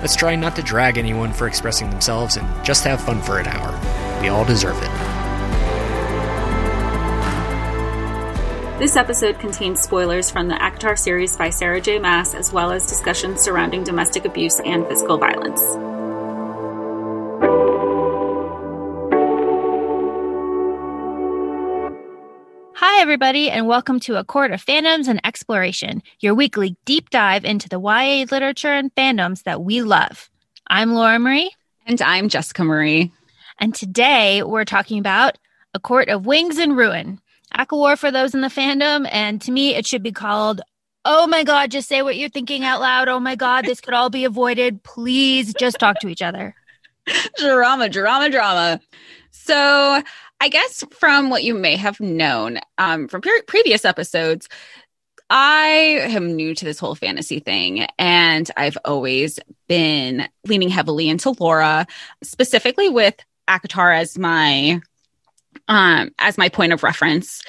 Let's try not to drag anyone for expressing themselves and just have fun for an hour. We all deserve it. This episode contains spoilers from the ACOTAR series by Sarah J. Maas, as well as discussions surrounding domestic abuse and physical violence. Hi, everybody, and welcome to A Court of Fandoms and Exploration, your weekly deep dive into the YA literature and fandoms that we love. I'm Laura Marie. And I'm Jessica Marie. And today we're talking about A Court of Wings and Ruin. ACOWAR for those in the fandom, and to me, it should be called Oh my God, just say what you're thinking out loud. Oh my God, this could all be avoided. Please just talk to each other. drama, drama, drama. So, I guess from what you may have known um, from pre- previous episodes, I am new to this whole fantasy thing, and I've always been leaning heavily into Laura, specifically with ACOTAR as my um, as my point of reference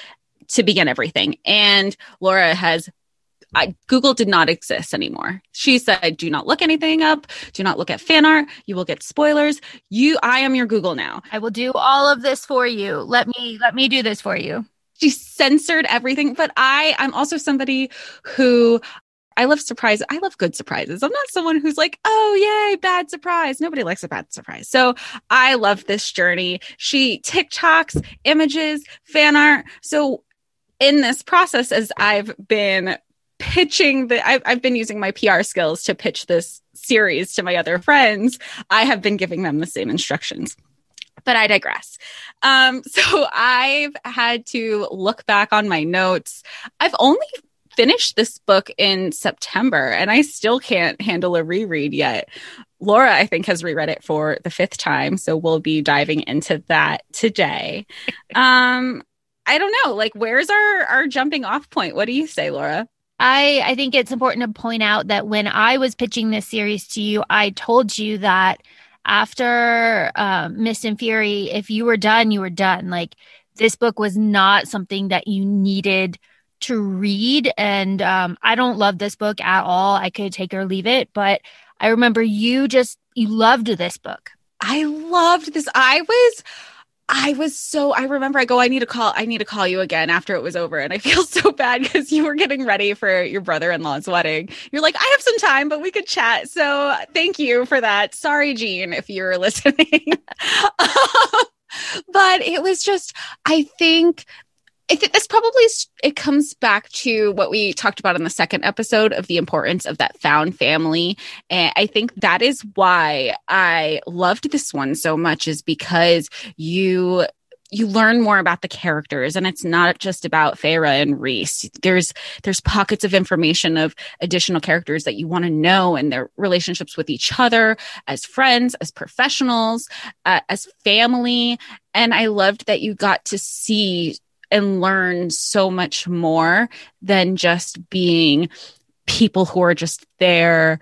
to begin everything. And Laura has I, Google did not exist anymore. She said, do not look anything up. Do not look at fan art. You will get spoilers. You, I am your Google now. I will do all of this for you. Let me, let me do this for you. She censored everything, but I, I'm also somebody who I love surprises. I love good surprises. I'm not someone who's like, oh, yay, bad surprise. Nobody likes a bad surprise. So I love this journey. She TikToks, images, fan art. So in this process, as I've been pitching the I've, I've been using my pr skills to pitch this series to my other friends. I have been giving them the same instructions but i digress. Um, so i've had to look back on my notes. I've only finished this book in september and i still can't handle a reread yet. Laura i think has reread it for the fifth time so we'll be diving into that today. Um i don't know like where's our our jumping off point? What do you say laura I, I think it's important to point out that when I was pitching this series to you, I told you that after uh, Mist and Fury, if you were done, you were done. Like this book was not something that you needed to read. And um, I don't love this book at all. I could take or leave it. But I remember you just, you loved this book. I loved this. I was I was so I remember I go I need to call I need to call you again after it was over and I feel so bad because you were getting ready for your brother-in-law's wedding. You're like I have some time but we could chat. So thank you for that. Sorry Jean if you're listening. Um, but it was just I think this probably it comes back to what we talked about in the second episode of the importance of that found family and i think that is why i loved this one so much is because you you learn more about the characters and it's not just about Feyre and Rhys. There's there's pockets of information of additional characters that you want to know and their relationships with each other as friends, as professionals, uh, as family. And I loved that you got to see and learn so much more than just being people who are just there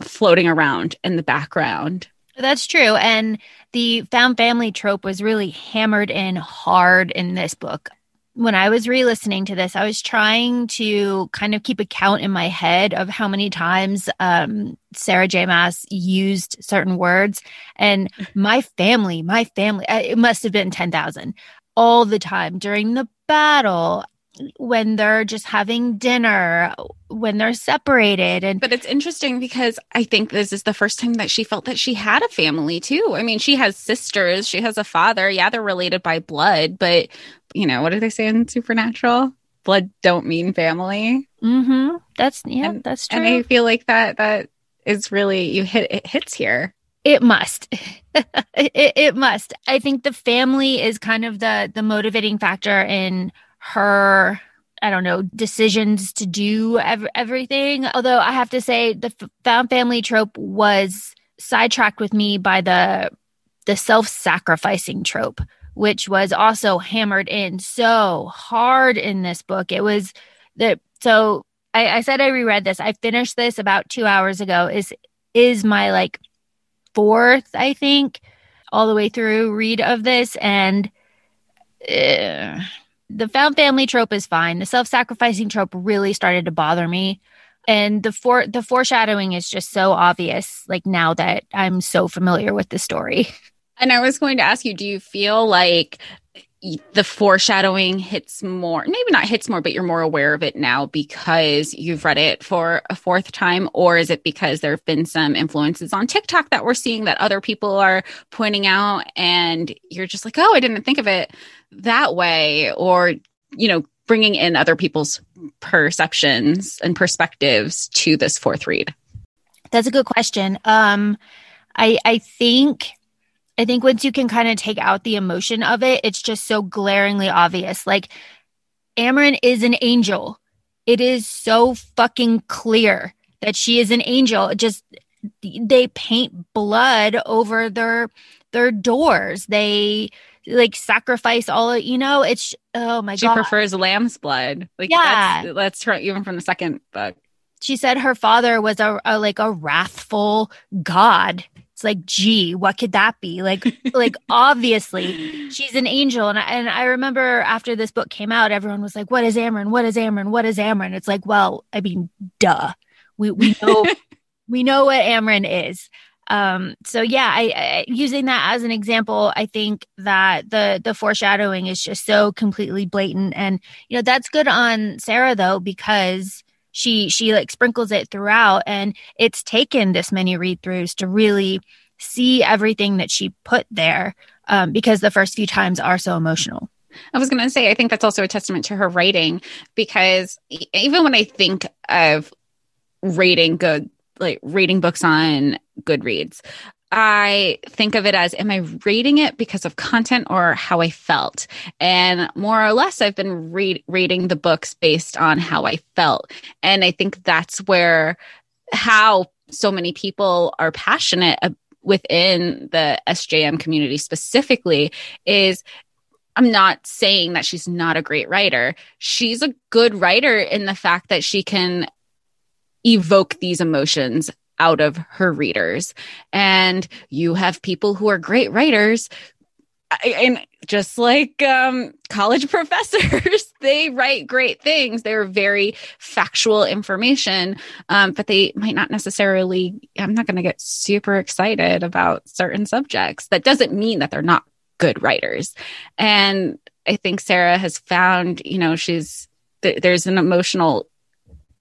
floating around in the background. That's true. And the found family trope was really hammered in hard in this book. When I was re listening to this, I was trying to kind of keep a count in my head of how many times um, Sarah J. Maas used certain words. And my family, my family, it must have been 10,000 all the time during the battle when they're just having dinner when they're separated and but it's interesting because i think this is the first time that she felt that she had a family too. I mean she has sisters she has a father. Yeah they're related by blood but you know what do they say in supernatural? Blood don't mean family. Mm-hmm. That's yeah and, that's true and i feel like that that is really you hit it hits here it must. it, it must. I think the family is kind of the the motivating factor in her I don't know, decisions to do ev- everything. Although I have to say, the f- found family trope was sidetracked with me by the the self-sacrificing trope which was also hammered in so hard in this book. It was that so I, I said I reread this. I finished this about two hours ago. Is is my like fourth, I think, all the way through read of this, and uh, the found family trope is fine. The self sacrificing trope really started to bother me, and the for the foreshadowing is just so obvious. Like now that I'm so familiar with the story. And I was going to ask you, do you feel like the foreshadowing hits more, maybe not hits more, but you're more aware of it now because you've read it for a fourth time? Or is it because there have been some influences on TikTok that we're seeing that other people are pointing out and you're just like, oh, I didn't think of it that way? Or, you know, bringing in other people's perceptions and perspectives to this fourth read? That's a good question. Um, I, I think I think once you can kind of take out the emotion of it, it's just so glaringly obvious. Like Amren is an angel. It is so fucking clear that she is an angel. just they paint blood over their their doors. They like sacrifice all you know, it's oh my she god. She prefers lamb's blood. Like yeah. that's that's her even from the second book. She said her father was a, a like a wrathful god it's like, gee, what could that be? Like, like obviously she's an angel. And I, and I remember after this book came out, everyone was like, what is Amren? What is Amren? What is Amren? It's like, well, I mean, duh. We, we know, we know what Amren is. Um, so yeah, I, I, using that as an example, I think that the the foreshadowing is just so completely blatant, and you know that's good on Sarah though because she she like sprinkles it throughout and it's taken this many read throughs to really see everything that she put there um, because the first few times are so emotional. I was going to say, I think that's also a testament to her writing because even when I think of rating good, like reading books on Goodreads, I think of it as am I rating it because of content or how I felt? And more or less, I've been re- the books based on how I felt. And I think that's where how so many people are passionate within the SJM community specifically is I'm not saying that she's not a great writer. She's a good writer in the fact that she can evoke these emotions out of her readers. And you have people who are great writers and just like um, college professors, they write great things. They're very factual information, um, but they might not necessarily. I'm not going to get super excited about certain subjects. That doesn't mean that they're not good writers. And I think Sarah has found, you know, she's th- there's an emotional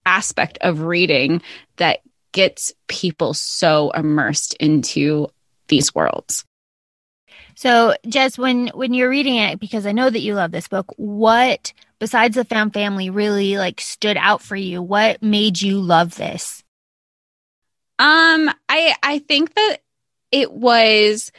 aspect of reading that gets people so immersed into these worlds. So, Jess, when when you're reading it, because I know that you love this book, what besides the found family really like stood out for you? What made you love this? Um, I I think that it was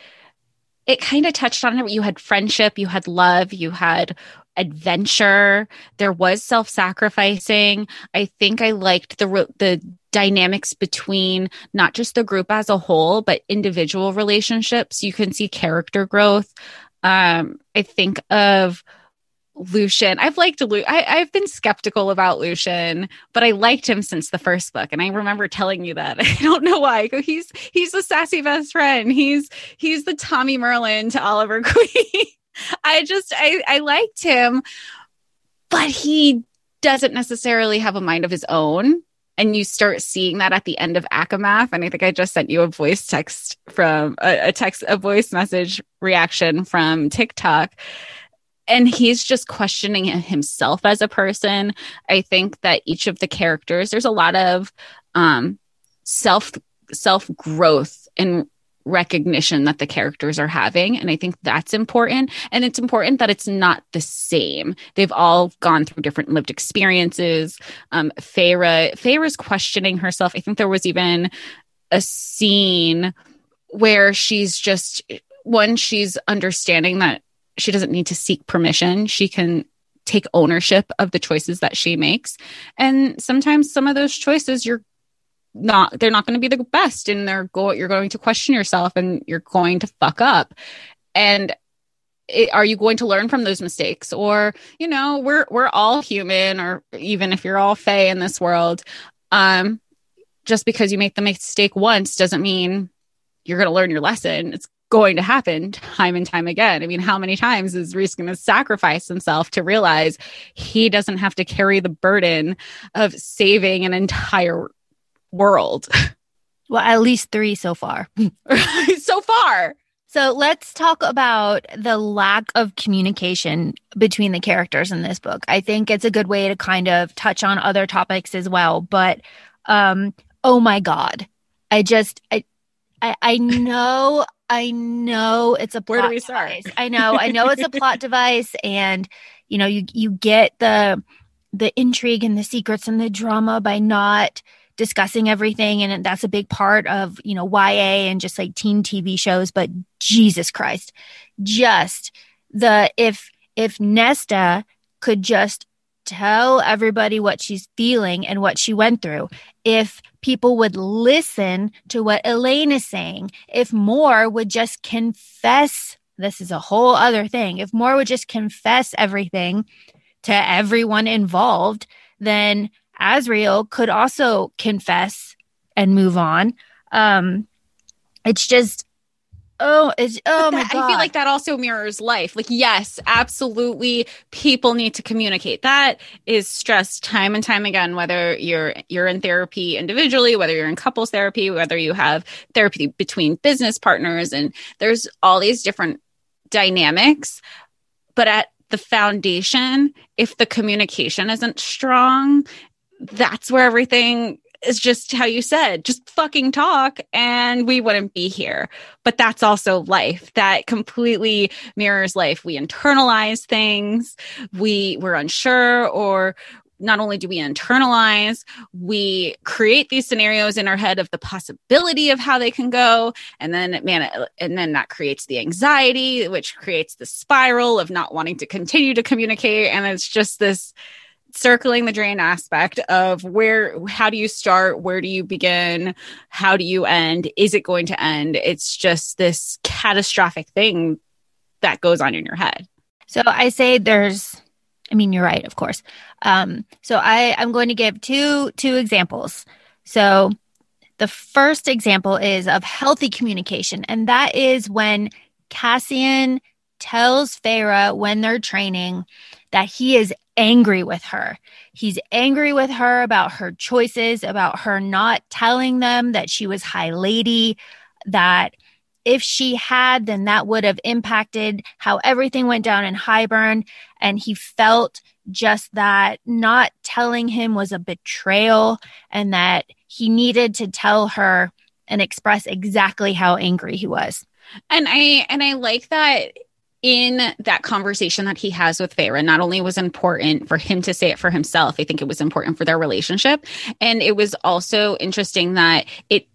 it kind of touched on it. You had friendship, you had love, you had adventure. There was self-sacrificing. I think I liked the the dynamics between not just the group as a whole, but individual relationships. You can see character growth. Um, I think of Lucien. I've liked Lu- I, I've been skeptical about Lucien, but I liked him since the first book, and I remember telling you that. I don't know why. He's he's the sassy best friend. He's he's the Tommy Merlyn to Oliver Queen. I just I I liked him, but he doesn't necessarily have a mind of his own and you start seeing that at the end of ACOMAF. And I think I just sent you a voice text from a, a text, a voice message reaction from TikTok. And he's just questioning himself as a person. I think that each of the characters, there's a lot of um, self self growth and recognition that the characters are having. And I think that's important. And it's important that it's not the same. They've all gone through different lived experiences. Um, Feyre, Feyre's questioning herself. I think there was even a scene where she's just, one, she's understanding that she doesn't need to seek permission. She can take ownership of the choices that she makes. And sometimes some of those choices you're not they're not going to be the best and they're go you're going to question yourself and you're going to fuck up. And it, are you going to learn from those mistakes? Or you know we're we're all human or even if you're all fey in this world um just because you make the mistake once doesn't mean you're going to learn your lesson. It's going to happen time and time again. I mean, how many times is Rhys going to sacrifice himself to realize he doesn't have to carry the burden of saving an entire world? Well, at least three so far. so far. So let's talk about the lack of communication between the characters in this book. I think it's a good way to kind of touch on other topics as well. But um, oh my God. I just I I, I know I know it's a Where do we start? Device. I know, I know it's a plot device and you know, you you get the the intrigue and the secrets and the drama by not discussing everything and that's a big part of you know YA and just like teen TV shows but Jesus Christ just the if if Nesta could just tell everybody what she's feeling and what she went through if people would listen to what Elain is saying if Mor would just confess this is a whole other thing if Mor would just confess everything to everyone involved then Azriel could also confess and move on. Um, it's just, oh, it's oh that, my god. I feel like that also mirrors life. Like, yes, absolutely, people need to communicate. That is stressed time and time again. Whether you're you're in therapy individually, whether you're in couples therapy, whether you have therapy between business partners, and there's all these different dynamics. But at the foundation, if the communication isn't strong, that's where everything is just how you said, just fucking talk and we wouldn't be here. But that's also life. That completely mirrors life. We internalize things. We we're unsure or not only do we internalize, we create these scenarios in our head of the possibility of how they can go. And then, man, and then that creates the anxiety, which creates the spiral of not wanting to continue to communicate. And it's just this, circling the drain aspect of where how do you start? Where do you begin? How do you end? Is it going to end? It's just this catastrophic thing that goes on in your head. So i say there's i mean you're right of course. Um so i i'm going to give two two examples. So the first example is of healthy communication and that is when cassian tells Feyre when they're training that he is angry with her. He's angry with her about her choices, about her not telling them that she was High Lady, that if she had, then that would have impacted how everything went down in Hybern. And he felt just that not telling him was a betrayal and that he needed to tell her and express exactly how angry he was. And I and I like that in that conversation that he has with Feyre, not only was important for him to say it for himself, I think it was important for their relationship. And it was also interesting that it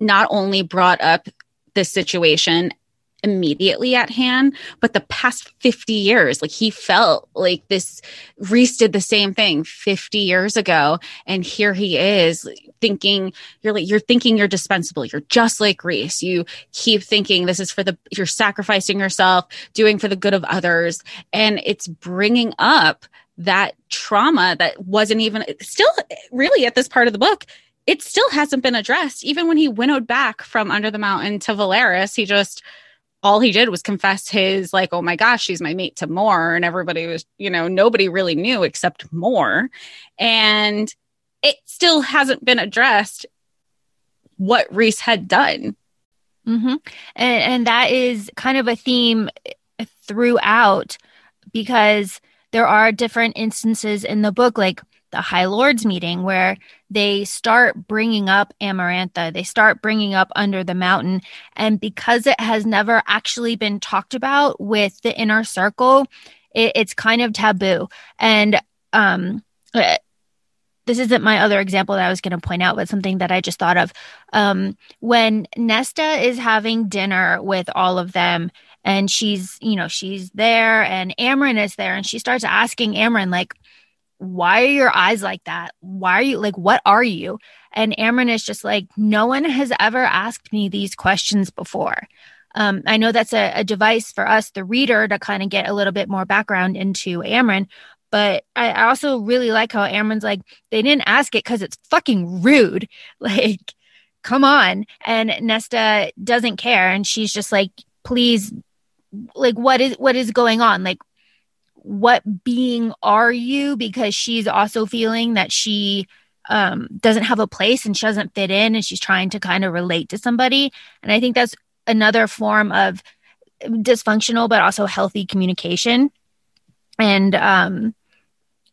not only brought up the situation immediately at hand, but the past 50 years, like he felt like this, Rhys did the same thing 50 years ago. And here he is thinking, you're like, you're thinking you're dispensable. You're just like Rhys You keep thinking this is for the, you're sacrificing yourself, doing for the good of others. And it's bringing up that trauma that wasn't even still really at this part of the book it still hasn't been addressed. Even when he winnowed back from under the mountain to Velaris, he just all he did was confess his like oh my gosh she's my mate to Mor and everybody was you know nobody really knew except Mor and it still hasn't been addressed what Rhys had done mm-hmm. and, and that is kind of a theme throughout because there are different instances in the book like the High Lords meeting where they start bringing up Amarantha, they start bringing up Under the Mountain. And because it has never actually been talked about with the inner circle, it, it's kind of taboo. And um, this isn't my other example that I was going to point out, but something that I just thought of. Um, when Nesta is having dinner with all of them, and she's, you know, she's there, and Amren is there, and she starts asking Amren, like, why are your eyes like that? Why are you like, what are you? And Amren is just like, no one has ever asked me these questions before. Um, I know that's a, a, device for us, the reader, to kind of get a little bit more background into Amren. But I also really like how Amren's like, they didn't ask it because it's fucking rude. Like, come on. And Nesta doesn't care. And she's just like, please, like, what is, what is going on? Like, what being are you? Because she's also feeling that she um, doesn't have a place and she doesn't fit in and she's trying to kind of relate to somebody. And I think that's another form of dysfunctional, but also healthy communication. And, um,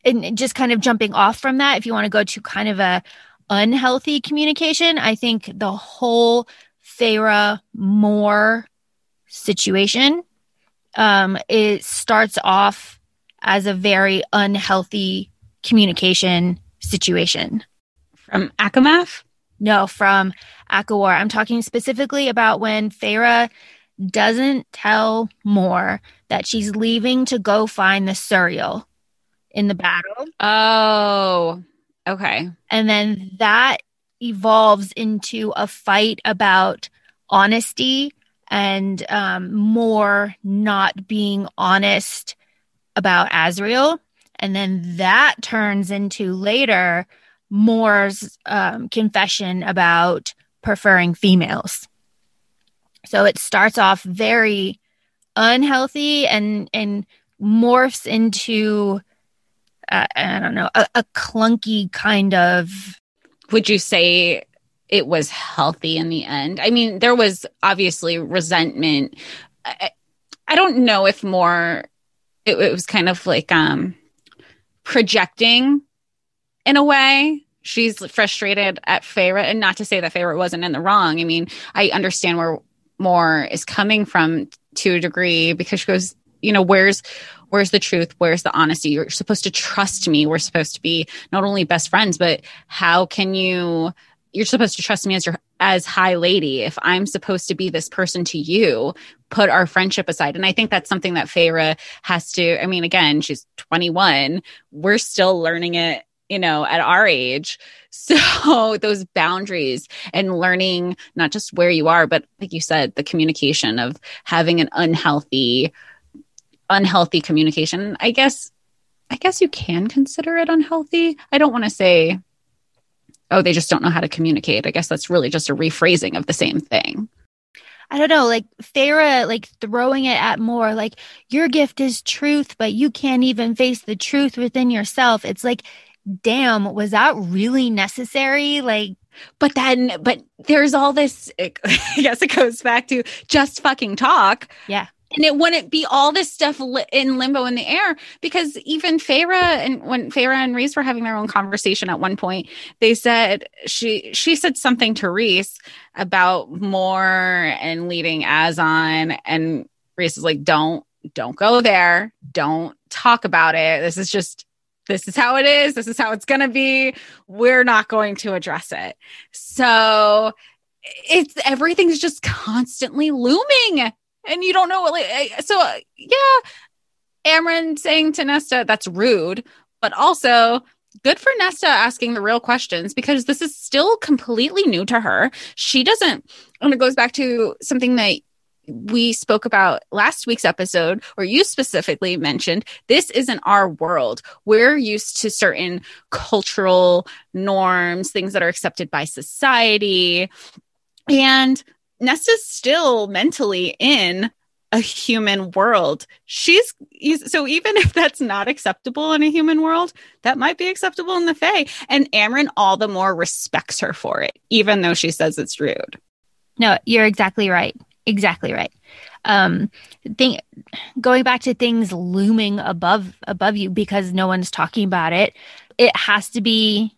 and just kind of jumping off from that, if you want to go to kind of a unhealthy communication. I think the whole Feyre Mor situation um, it starts off as a very unhealthy communication situation. From ACOMAF? No, from ACOWAR. I'm talking specifically about when Feyre doesn't tell Mor that she's leaving to go find the Suriel in the battle. Oh, Okay. And then that evolves into a fight about honesty and um, Mor not being honest about Azriel. And then that turns into later Mor's um, confession about preferring females. So it starts off very unhealthy and and morphs into uh, I don't know, a, a clunky kind of. Would you say it was healthy in the end? I mean, there was obviously resentment. I, I don't know if Mor, it, it was kind of like um projecting in a way. She's frustrated at Feyre, and not to say that Feyre wasn't in the wrong. I mean, I understand where Mor is coming from to a degree because she goes, you know, where's where's the truth? Where's the honesty? You're supposed to trust me. We're supposed to be not only best friends but how can you you're supposed to trust me as your as high lady if i'm supposed to be this person to you put our friendship aside and i think that's something that Feyre has to i mean again she's 21 we're still learning it you know at our age so those boundaries and learning not just where you are but like you said the communication of having an unhealthy unhealthy communication. I guess I guess you can consider it unhealthy. I don't want to say oh they just don't know how to communicate. I guess that's really just a rephrasing of the same thing. I don't know, like Feyre, like throwing it at Mor, like your gift is truth, but you can't even face the truth within yourself. It's like, damn, was that really necessary? Like, but then, but there's all this, I guess it goes back to just fucking talk. Yeah and it wouldn't be all this stuff li- in limbo in the air because even Feyre and when Feyre and Rhys were having their own conversation at one point, they said she she said something to Rhys about Mor and leading Az on, and Rhys is like, "Don't don't go there, don't talk about it. This is just." This is how it is. This is how it's going to be. We're not going to address it. So it's everything's just constantly looming and you don't know what like so uh, yeah Amren saying to Nesta that's rude but also good for Nesta asking the real questions because this is still completely new to her she doesn't and it goes back to something that we spoke about last week's episode, where you specifically mentioned this isn't our world. We're used to certain cultural norms, things that are accepted by society. And Nesta's still mentally in a human world. She's so even if that's not acceptable in a human world, that might be acceptable in the Fae. And Amren all the more respects her for it, even though she says it's rude. No, you're exactly right. Exactly right. Um, think going back to things looming above above you because no one's talking about it. It has to be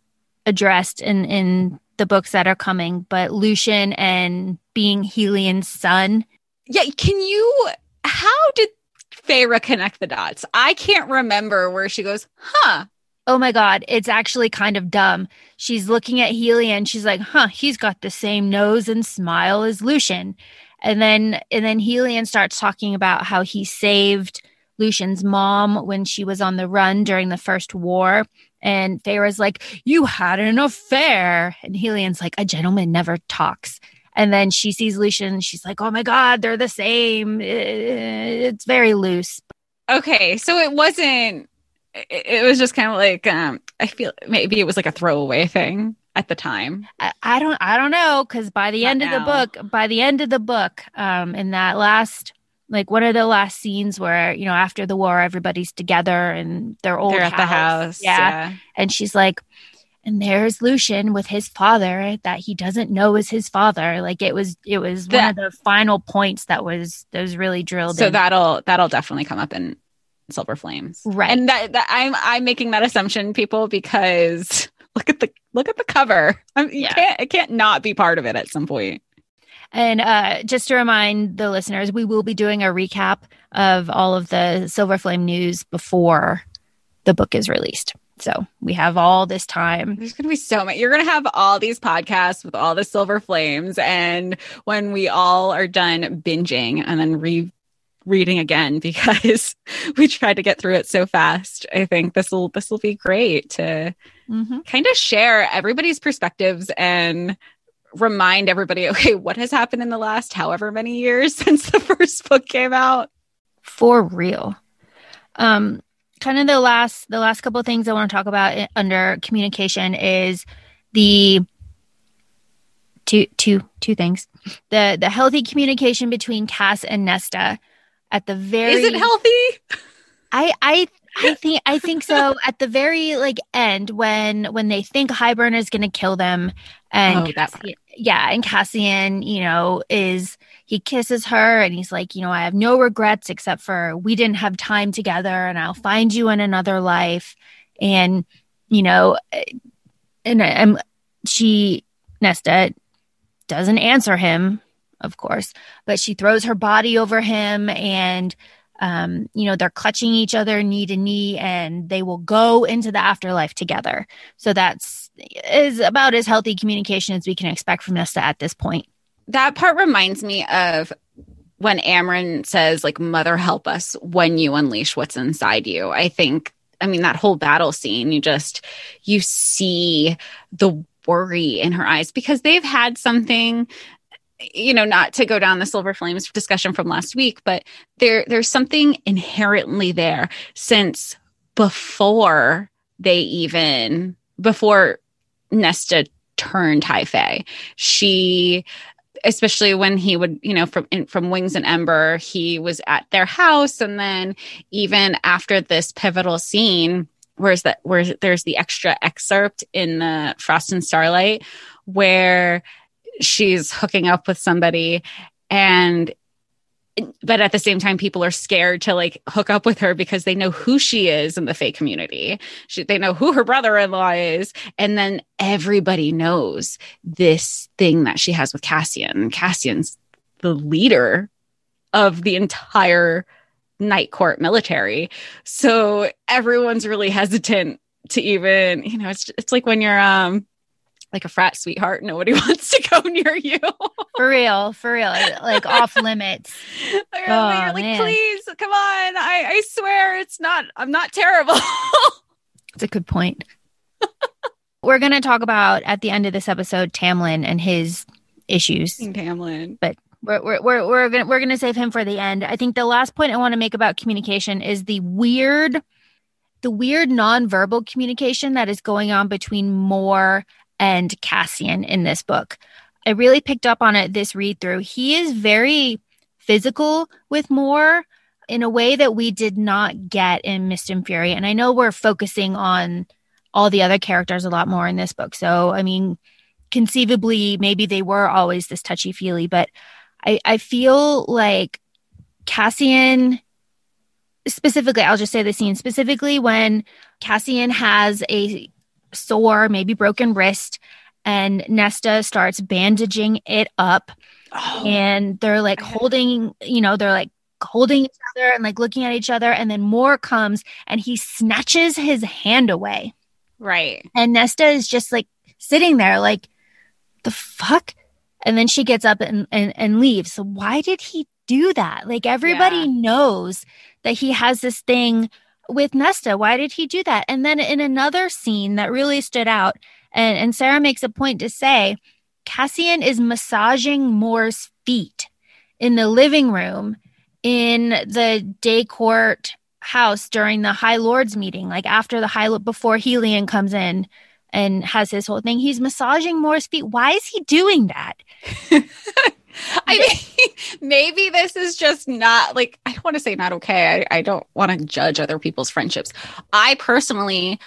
addressed in in the books that are coming, but Lucien and being Helion's son. Yeah, can you how did Feyre connect the dots? I can't remember where she goes, huh. Oh my God, it's actually kind of dumb. She's looking at Helion. She's like, huh, he's got the same nose and smile as Lucien. And then, and then Helion starts talking about how he saved Lucien's mom when she was on the run during the first war And Feyre's like, You had an affair. And Helion's like, A gentleman never talks. And then she sees Lucien. She's like, Oh my God, they're the same. It's very loose. Okay. So it wasn't, it was just kind of like, um, I feel maybe it was like a throwaway thing at the time. I, I don't, I don't know. Cause by the Not end of the book, by the end of the book, um, in that last, like one of the last scenes where, you know, after the war, everybody's together and their old They're at the house. Yeah. And she's like, and there's Lucien with his father that he doesn't know is his father. Like it was, it was one of the final points that was that was really drilled. So in. that'll that'll definitely come up in Silver Flames. Right. And that, that I'm I'm making that assumption, people, because look at the look at the cover. I'm, you Yeah. can't it can't not be part of it at some point. And uh, just to remind the listeners, we will be doing a recap of all of the Silver Flame news before the book is released. So we have all this time. There's gonna be so many. You're gonna have all these podcasts with all the Silver Flames, and when we all are done binging and then re reading again because we tried to get through it so fast, I think this will this will be great to Mm-hmm. kind of share everybody's perspectives and remind everybody okay what has happened in the last however many years since the first book came out For real. Um, kind of the last the last couple things I want to talk about eh, under communication is the two two two things. The the healthy communication between Cass and Nesta at the very is it healthy I I I think I think so. At the very like end, when when they think Hybern is going to kill them, and Oh, that Cassi- yeah, and Cassian, you know, is he kisses her and he's like, you know, I have no regrets except for we didn't have time together, and I'll find you in another life, and you know, eh, and I'm she Nesta doesn't answer him, of course, but she throws her body over him and um, you know, they're clutching each other knee to knee and they will go into the afterlife together. So that's is about as healthy communication as we can expect from Nesta at this point. that part reminds me of when Amren says like mother help us when you unleash what's inside you i think i mean that whole battle scene you just you see the worry in her eyes because they've had something you know not to go down the silver flames discussion from last week but there there's something inherently there since before they even before Nesta turned fae she especially when he would you know from in, from wings and ember he was at their house. And then even after this pivotal scene where's that where there's the extra excerpt in the frost and starlight where she's hooking up with somebody and but at the same time people are scared to like hook up with her because they know who she is in the fake community. She, they know who her brother-in-law is. And then everybody knows this thing that she has with cassian. Cassian's the leader of the entire night court military. So everyone's really hesitant to even you know it's it's like when you're um like a frat sweetheart nobody wants to go near you For real, for real, like off limits. Oh, you're like man. please come on I, I swear it's not i'm not terrible It's a good point. We're going to talk about at the end of this episode Tamlin and his issues. Tamlin. But We're we're we're, we're gonna we're gonna save him for the end. I think the last point I want to make about communication is the weird, the weird nonverbal communication that is going on between Mor and Cassian in this book. I really picked up on it this read through. He is very physical with Mor in a way that we did not get in Mist and Fury. And I know we're focusing on all the other characters a lot more in this book. So I mean, conceivably, maybe they were always this touchy feely, but I, I feel like Cassian specifically, I'll just say the scene specifically when Cassian has a sore, maybe broken wrist, and Nesta starts bandaging it up, Oh, and they're like I- holding, you know, they're like holding each other and like looking at each other, and then Mor comes and he snatches his hand away. right. And Nesta is just like sitting there, like, the fuck? And then she gets up and, and, and leaves. So why did he do that? Like everybody Yeah. knows that he has this thing with Nesta? Why did he do that? And then in another scene that really stood out, and, and Sarah makes a point to say, Cassian is massaging Mor's feet in the living room in the day court house during the High Lords meeting, like after the High before Helion comes in and has his whole thing. He's massaging Mor's feet. Why is he doing that? I mean, maybe this is just not like, I don't want to say not okay. I, I don't want to judge other people's friendships. I personally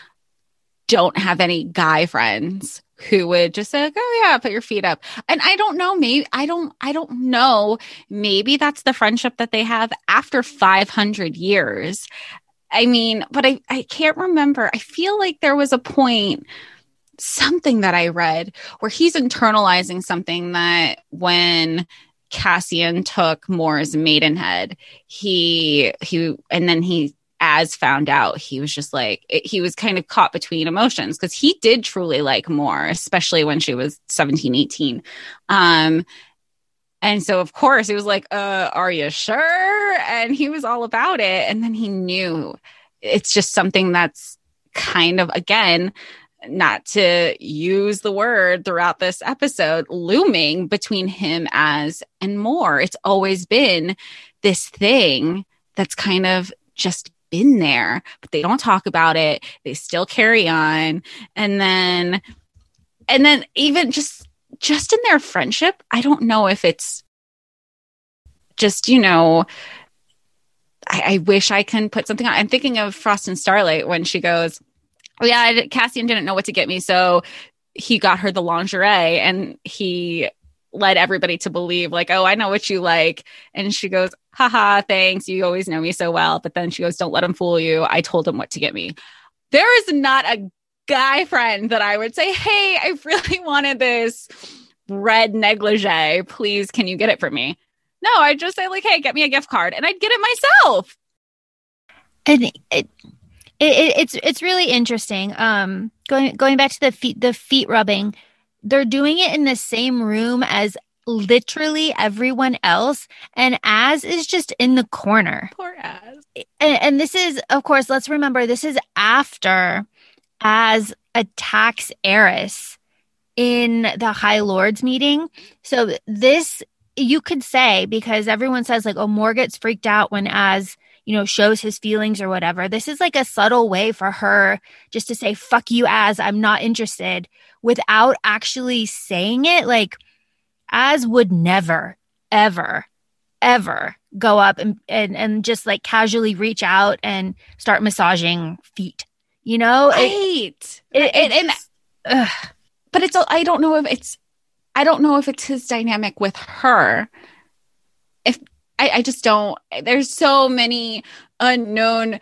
don't have any guy friends who would just say, like, oh yeah, put your feet up. And I don't know, maybe I don't, I don't know. Maybe that's the friendship that they have after 500 years. I mean, but I, I can't remember. I feel like there was a point something that I read where he's internalizing something that when Cassian took Mor's maidenhead, he he and then he as found out he was just like it, he was kind of caught between emotions because he did truly like Mor especially when she was 17 18 um and so of course he was like uh are you sure? And he was all about it. And then he knew it's just something that's kind of again not to use the word throughout this episode, looming between him as and Mor. It's always been this thing that's kind of just been there, but they don't talk about it. They still carry on. And then, and then even just, just in their friendship, I don't know if it's just, you know, I, I wish I can put something on. I'm thinking of Frost and Starlight when she goes, yeah, Cassian didn't know what to get me, so he got her the lingerie, and he led everybody to believe like, oh, I know what you like, and she goes, haha, thanks, you always know me so well. But then she goes, don't let him fool you. I told him what to get me. There is not a guy friend that I would say, hey, I really wanted this red negligee. Please, can you get it for me? No, I'd just say like, hey, get me a gift card, and I'd get it myself. And it, it, it's it's really interesting. Um, going going back to the feet the feet rubbing, they're doing it in the same room as literally everyone else, and Az is just in the corner. Poor Az. And, and this is, of course, let's remember this is after Az attacks Eris in the High Lords meeting. So this you could say because everyone says like, oh, Mor gets freaked out when Az you know, shows his feelings or whatever. This is like a subtle way for her just to say, fuck you, Az I'm not interested without actually saying it. Like, Az would never, ever, ever go up and, and, and just like casually reach out and start massaging feet, you know? Right. It, it, it, and, but it's, I don't know if it's, I don't know if it's his dynamic with her. I, I just don't. There's so many unknown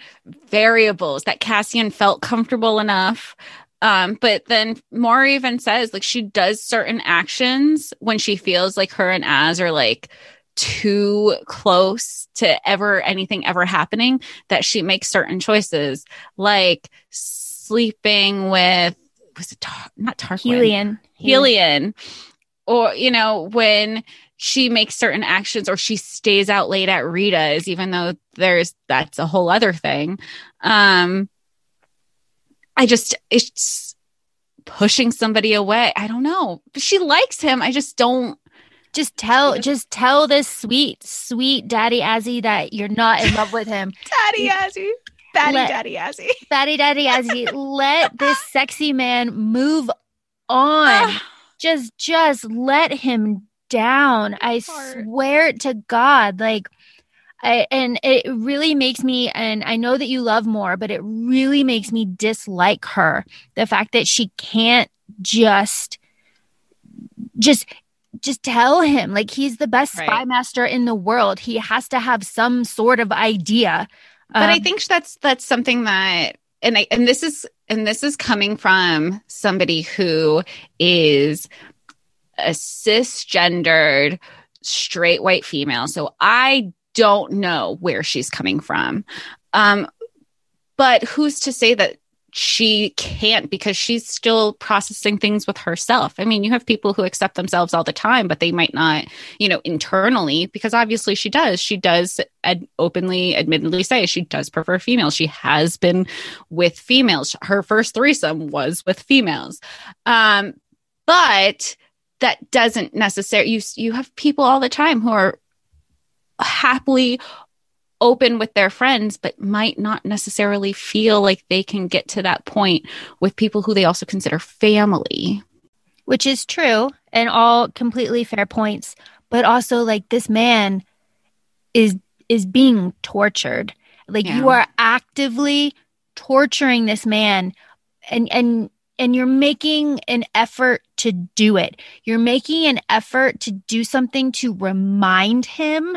variables that Cassian felt comfortable enough. Um, but then Mor even says like she does certain actions when she feels like her and Az are like too close to ever anything ever happening that she makes certain choices like sleeping with was it tar- not Tarquin Helion Helion or you know when she makes certain actions or she stays out late at Rita's, even though there's that's a whole other thing. Um, I just, it's pushing somebody away. I don't know. She likes him. I just don't. Just tell, just tell this sweet, sweet Daddy Azzy that you're not in love with him. Daddy Azzy. Fatty let, Daddy Azzy. Batty Daddy Azzy. let this sexy man move on. just, just let him down. I swear to God, like, I, and it really makes me, and I know that you love Mor, but it really makes me dislike her. The fact that she can't just, just, just tell him like he's the best right. spy master in the world. He has to have some sort of idea. But um, I think that's that's something that and I and this is and this is coming from somebody who is a cisgendered straight white female. So I don't know where she's coming from. Um, but who's to say that she can't because she's still processing things with herself. I mean, you have people who accept themselves all the time, but they might not, you know, internally, because obviously she does. She does ad- openly, admittedly say she does prefer females. She has been with females. Her first threesome was with females. Um, but that doesn't necessarily, you, you have people all the time who are happily open with their friends, but might not necessarily feel like they can get to that point with people who they also consider family. Which is true and all completely fair points. But also like this man is is being tortured. Like yeah. you are actively torturing this man and and and you're making an effort to do it. You're making an effort to do something to remind him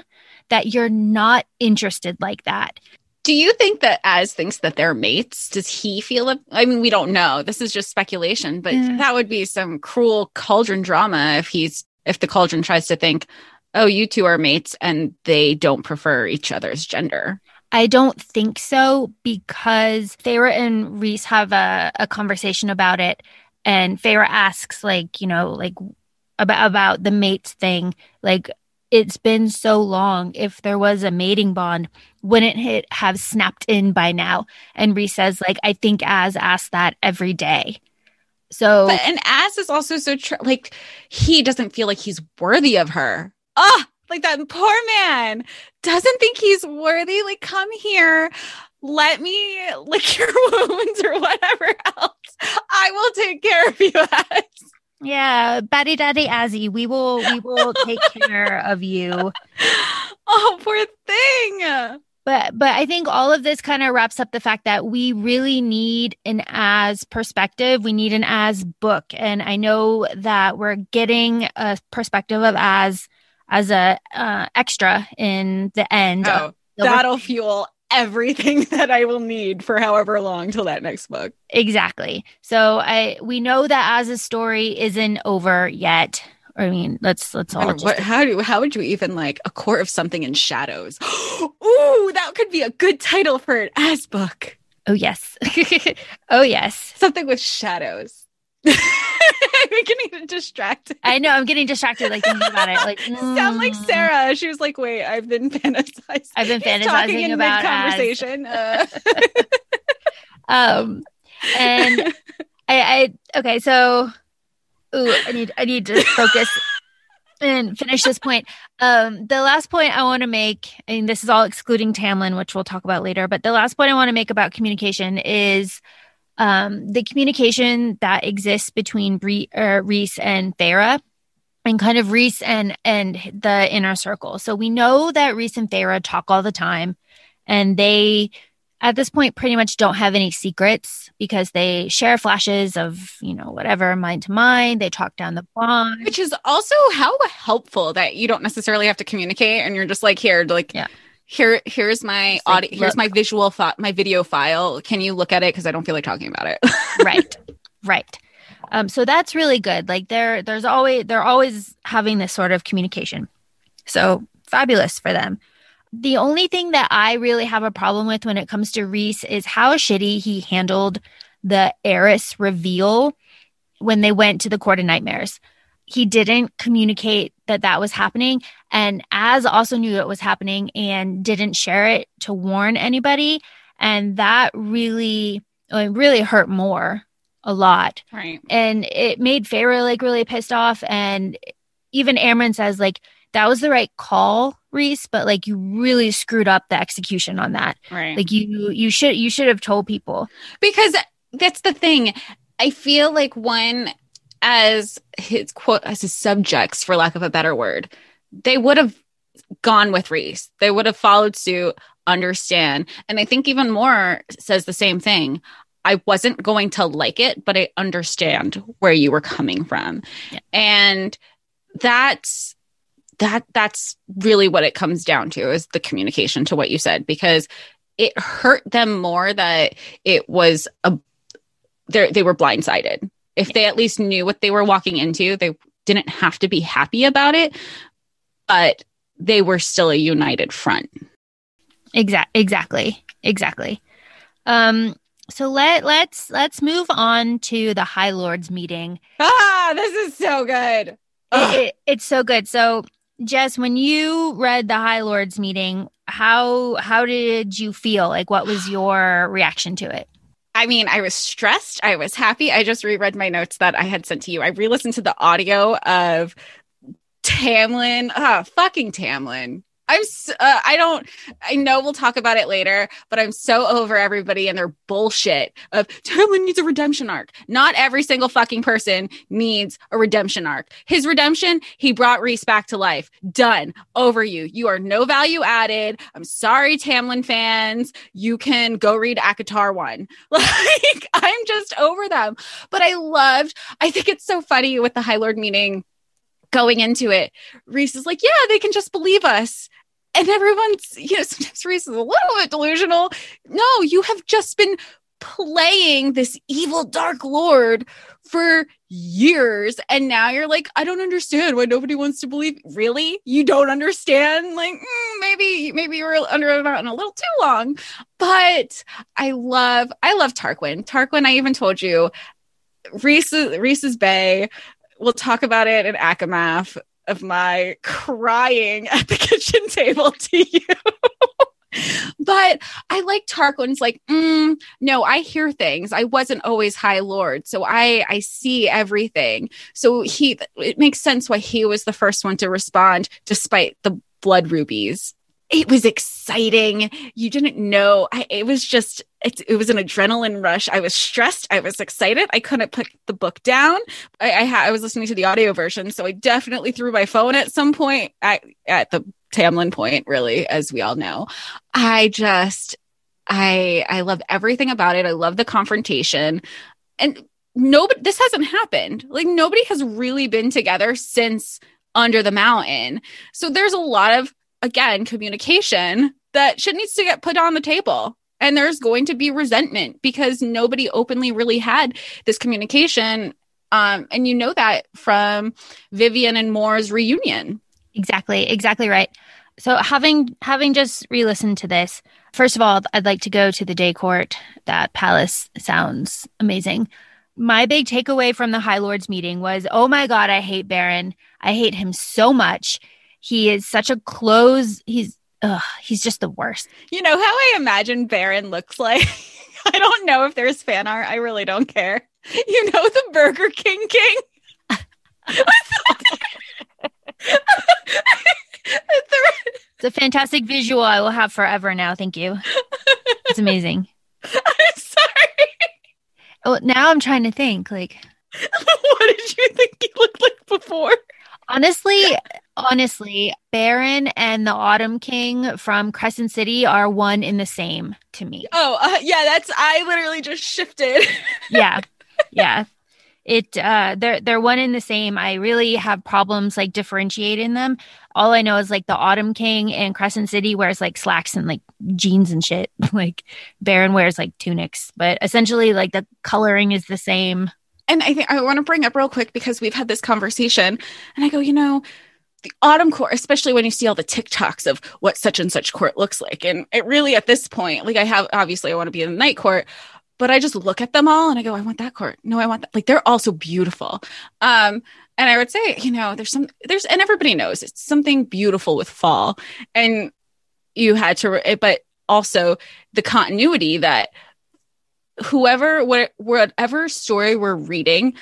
that you're not interested like that. Do you think that Az thinks that they're mates? Does he feel it? I mean, we don't know. This is just speculation, but yeah. that would be some cruel cauldron drama if he's if the cauldron tries to think, oh, you two are mates and they don't prefer each other's gender. I don't think so because Feyre and Rhys have a, a conversation about it. And Feyre asks, like, you know, like about about the mates thing. Like, it's been so long. If there was a mating bond, wouldn't it have snapped in by now? And Rhys says, like, I think Az asks that every day. So, but, and Az is also so tr- like he doesn't feel like he's worthy of her. Ah, oh, like that poor man doesn't think he's worthy. Like, come here, let me lick your wounds or whatever else. I will take care of you, Az. Yeah, Batty Daddy Azzy, we will we will take care of you. Oh, poor thing. But but I think all of this kind of wraps up the fact that we really need an Az perspective. We need an Az book, and I know that we're getting a perspective of Az as a uh, extra in the end. Oh, that'll fuel everything that I will need for however long till that next book. Exactly. So I we know that Az's story isn't over yet. I mean, let's let's all. Just... What, how do how would you even like a court of something in shadows? Ooh, that could be a good title for an Az book. Oh yes, oh yes, something with shadows. I'm getting distracted. I know I'm getting distracted, like thinking about it. Like mm. sound like mm. Sarah. She was like, "Wait, I've been fantasizing. I've been fantasizing about conversation." Uh. um, and I, I okay, so ooh, I need I need to focus and finish this point. Um, the last point I want to make, and this is all excluding Tamlin, which we'll talk about later, but the last point I want to make about communication is um, the communication that exists between uh, Rhys and Feyre and kind of Rhys and and the inner circle. So we know that Rhys and Feyre talk all the time and they at this point pretty much don't have any secrets because they share flashes of, you know, whatever mind to mind. They talk down the bond. Which is also how helpful that you don't necessarily have to communicate and you're just like here, like yeah here here's my audio here's my visual fi- my video file. Can you look at it? Because i don't feel like talking about it. Right. Right. Um so that's really good. Like there there's always they're always having this sort of communication. So fabulous for them. The only thing that i really have a problem with when it comes to Rhys is how shitty he handled the heiress reveal when they went to the court of nightmares he didn't communicate that that was happening. And Az also knew it was happening and didn't share it to warn anybody and that really it really hurt more a lot. Right. And it made Feyre like really pissed off. And even Amren says like that was the right call Rhys but like you really screwed up the execution on that. Right. Like you you should you should have told people. Because that's the thing. I feel like when as his quote as his subjects for lack of a better word they would have gone with Rhys. they would have followed suit understand and i think even Mor says the same thing i wasn't going to like it but i understand where you were coming from yeah. and that's that that's really what it comes down to is the communication to what you said because it hurt them more that it was a they were blindsided if they at least knew what they were walking into, they didn't have to be happy about it, but they were still a united front. Exact exactly. Exactly. Um So let let's let's move on to the High Lords meeting. Ah, this is so good. It, it, it's so good. So Jess, when you read the High Lords meeting, how how did you feel? Like what was your reaction to it? I mean, I was stressed. I was happy. I just reread my notes that I had sent to you. I re-listened to the audio of Tamlin. Ah, fucking Tamlin. I'm uh, I don't I know we'll talk about it later, but I'm so over everybody and their bullshit of Tamlin needs a redemption arc. Not every single fucking person needs a redemption arc. His redemption, he brought Rhys back to life. Done. Over you. You are no value added. I'm sorry Tamlin fans. You can go read ACOTAR 1. Like I'm just over them. But I loved I think it's so funny with the High Lord meeting going into it. Rhys is like, yeah, they can just believe us and everyone's, you know, sometimes Rhys is a little bit delusional. No, you have just been playing this evil dark lord for years and now you're like i don't understand why nobody wants to believe really? You don't understand? Like mm, maybe maybe you were under a mountain a little too long. But i love i love tarquin. Tarquin i even told you Rhys Rhys's bay we'll talk about it in ACOMAF of my crying at the kitchen table to you. but I like Tarquin's like, mm, no, I hear things. I wasn't always High Lord, so I I see everything. So he, it makes sense why he was the first one to respond, despite the blood rubies it was exciting. You didn't know. I, it was just, it, it, was an adrenaline rush. I was stressed. I was excited. I couldn't put the book down. I, I, ha- I was listening to the audio version, so I definitely threw my phone at some point at, at the Tamlin point, really, as we all know. I just, I, I love everything about it. I love the confrontation. And nobody, this hasn't happened. Like, nobody has really been together since under the mountain. So there's a lot of again communication that shit needs to get put on the table and there's going to be resentment because nobody openly really had this communication. Um, and you know that from Viviane and Mor's reunion. Exactly exactly right. So having having just re-listened to this first of all i'd like to go to the day court. That palace sounds amazing. My big takeaway from the high lords meeting was oh my god i hate Beron. I hate him so much. He is such a close. He's ugh, he's just the worst. You know how I imagine Beron looks like. I don't know if there's fan art. I really don't care. You know the Burger King King. it's a fantastic visual I will have forever now. Thank you. It's amazing. I'm sorry. Oh, now I'm trying to think. Like, what did you think he looked like before? Honestly, honestly, Beron and the Autumn King from Crescent City are one in the same to me. Oh, uh, yeah, that's I literally just shifted. yeah. Yeah. It uh they're they're one in the same. I really have problems like differentiating them. All I know is like the Autumn King and Crescent City wears like slacks and like jeans and shit. like Beron wears like tunics, but essentially like the coloring is the same. And I think I want to bring up real quick because we've had this conversation and I go, you know, the autumn court, especially when you see all the TikToks of what such and such court looks like. And it really, at this point, like I have, obviously, I want to be in the night court, but I just look at them all and I go, I want that court. No, I want that. Like they're all so beautiful. Um, and I would say, you know, there's some, there's, and everybody knows it's something beautiful with fall. And you had to, but also the continuity that whoever, what, whatever story we're reading,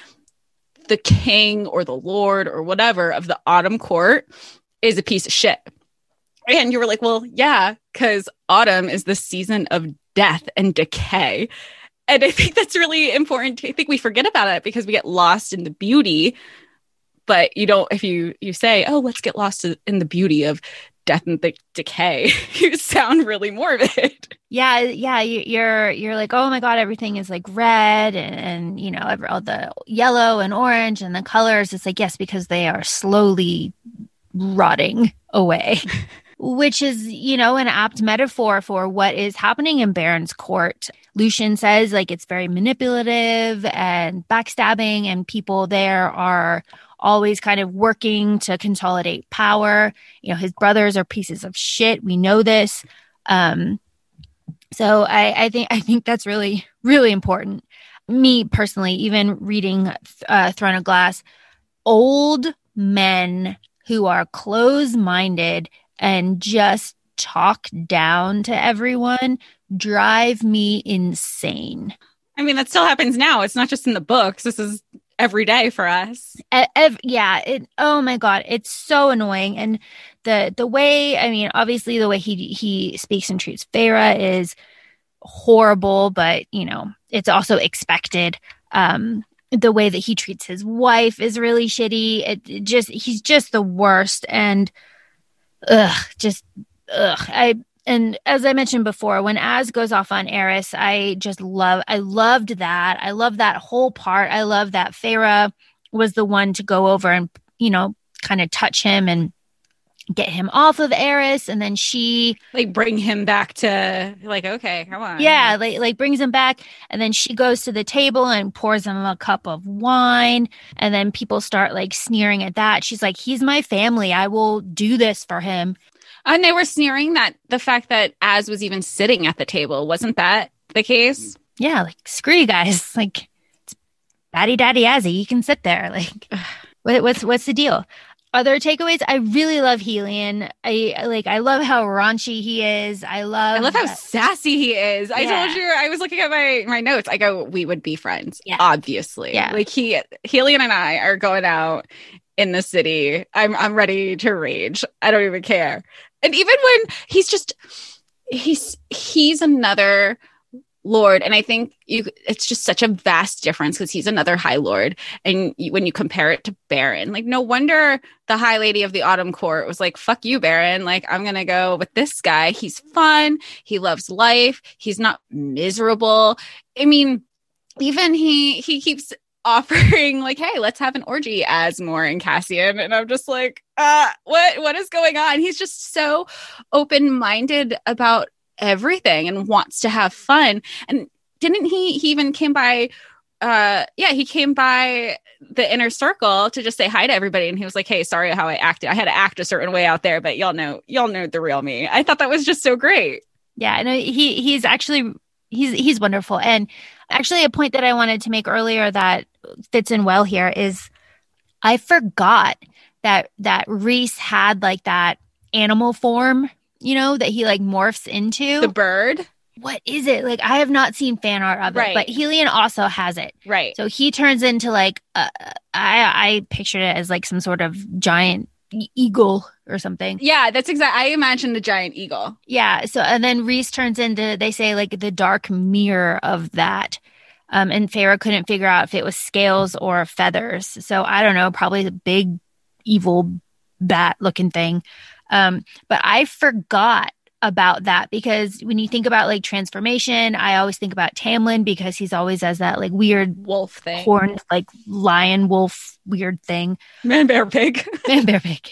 the king or the lord or whatever of the autumn court is a piece of shit. And you were like, well, yeah, because autumn is the season of death and decay. And I think that's really important. I think we forget about it because we get lost in the beauty. But you don't, if you you say, oh, let's get lost in the beauty of death and the decay. You sound really morbid. Yeah yeah you're you're like oh my god everything is like red and, and you know all the yellow and orange and the colors. It's like yes because they are slowly rotting away which is you know an apt metaphor for what is happening in Beron's court. Lucien says like it's very manipulative and backstabbing and people there are always kind of working to consolidate power. You know, his brothers are pieces of shit. We know this. Um, So I, I think I think that's really really important. Me personally, even reading uh, Throne of Glass, old men who are close minded and just talk down to everyone drive me insane. I mean, that still happens now. It's not just in the books. This is every day for us. Yeah. It, oh my God. It's so annoying. And the, the way, I mean, obviously the way he, he speaks and treats Feyre is horrible, but you know, it's also expected. Um, the way that he treats his wife is really shitty. It, it just, he's just the worst. And, ugh, just, ugh. I, and as I mentioned before, when Az goes off on Eris, I just love, I loved that. I love that whole part. I love that Feyre was the one to go over and, you know, kind of touch him and get him off of Eris. And then she like bring him back to like, okay, come on. Yeah. Like, like brings him back. And then she goes to the table and pours him a cup of wine. And then people start like sneering at that. She's like, he's my family. I will do this for him. And they were sneering that the fact that Az was even sitting at the table. Wasn't that the case? Yeah, like screw you guys. Like it's Daddy Daddy Azzy. You can sit there. Like what, what's what's the deal? Other takeaways, I really love Helion. I like I love how raunchy he is. I love I love how sassy he is. I told you I was looking at my my notes. I go, we would be friends. Yeah. Obviously. Yeah. Like he Helion and I are going out in the city. I'm I'm ready to rage. I don't even care and even when he's just he's he's another lord. And i think you it's just such a vast difference because he's another high lord. And you, when you compare it to Beron like no wonder the high lady of the autumn court was like fuck you Beron. Like i'm gonna go with this guy. He's fun. He loves life. He's not miserable. I mean even he he keeps offering like, "Hey, let's have an orgy Az Mor and Cassian," and I'm just like, uh, "What? What is going on?" He's just so open minded about everything and wants to have fun. And didn't he? He even came by. Uh, yeah, he came by the inner circle to just say hi to everybody, and he was like, "Hey, sorry how I acted. I had to act a certain way out there, but y'all know, y'all know the real me." I thought that was just so great. Yeah, and he he's actually he's he's wonderful and actually a point that i wanted to make earlier that fits in well here is i forgot that that Rhys had like that animal form you know that he like morphs into. The bird? What is it? Like i have not seen fan art of it Right. but helion also has it. Right. So he turns into like uh, i i pictured it as like some sort of giant eagle or something yeah that's exact i imagined the giant eagle yeah. So, and then Rhys turns into, they say, like the dark mirror of that. Um, and Feyre couldn't figure out if it was scales or feathers. So I don't know, probably the big evil bat looking thing. Um, but I forgot about that because when you think about like transformation, I always think about Tamlin because he's always as that like weird wolf thing horned like lion wolf weird thing. man bear pig Man bear pig.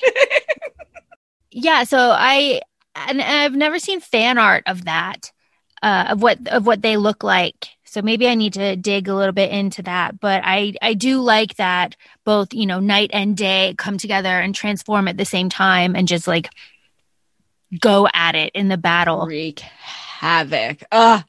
yeah, so I and I've never seen fan art of that, uh, of what of what they look like. So maybe I need to dig a little bit into that. But I I do like that both you know night and day come together and transform at the same time and just like go at it in the battle. wreak havoc. Ugh.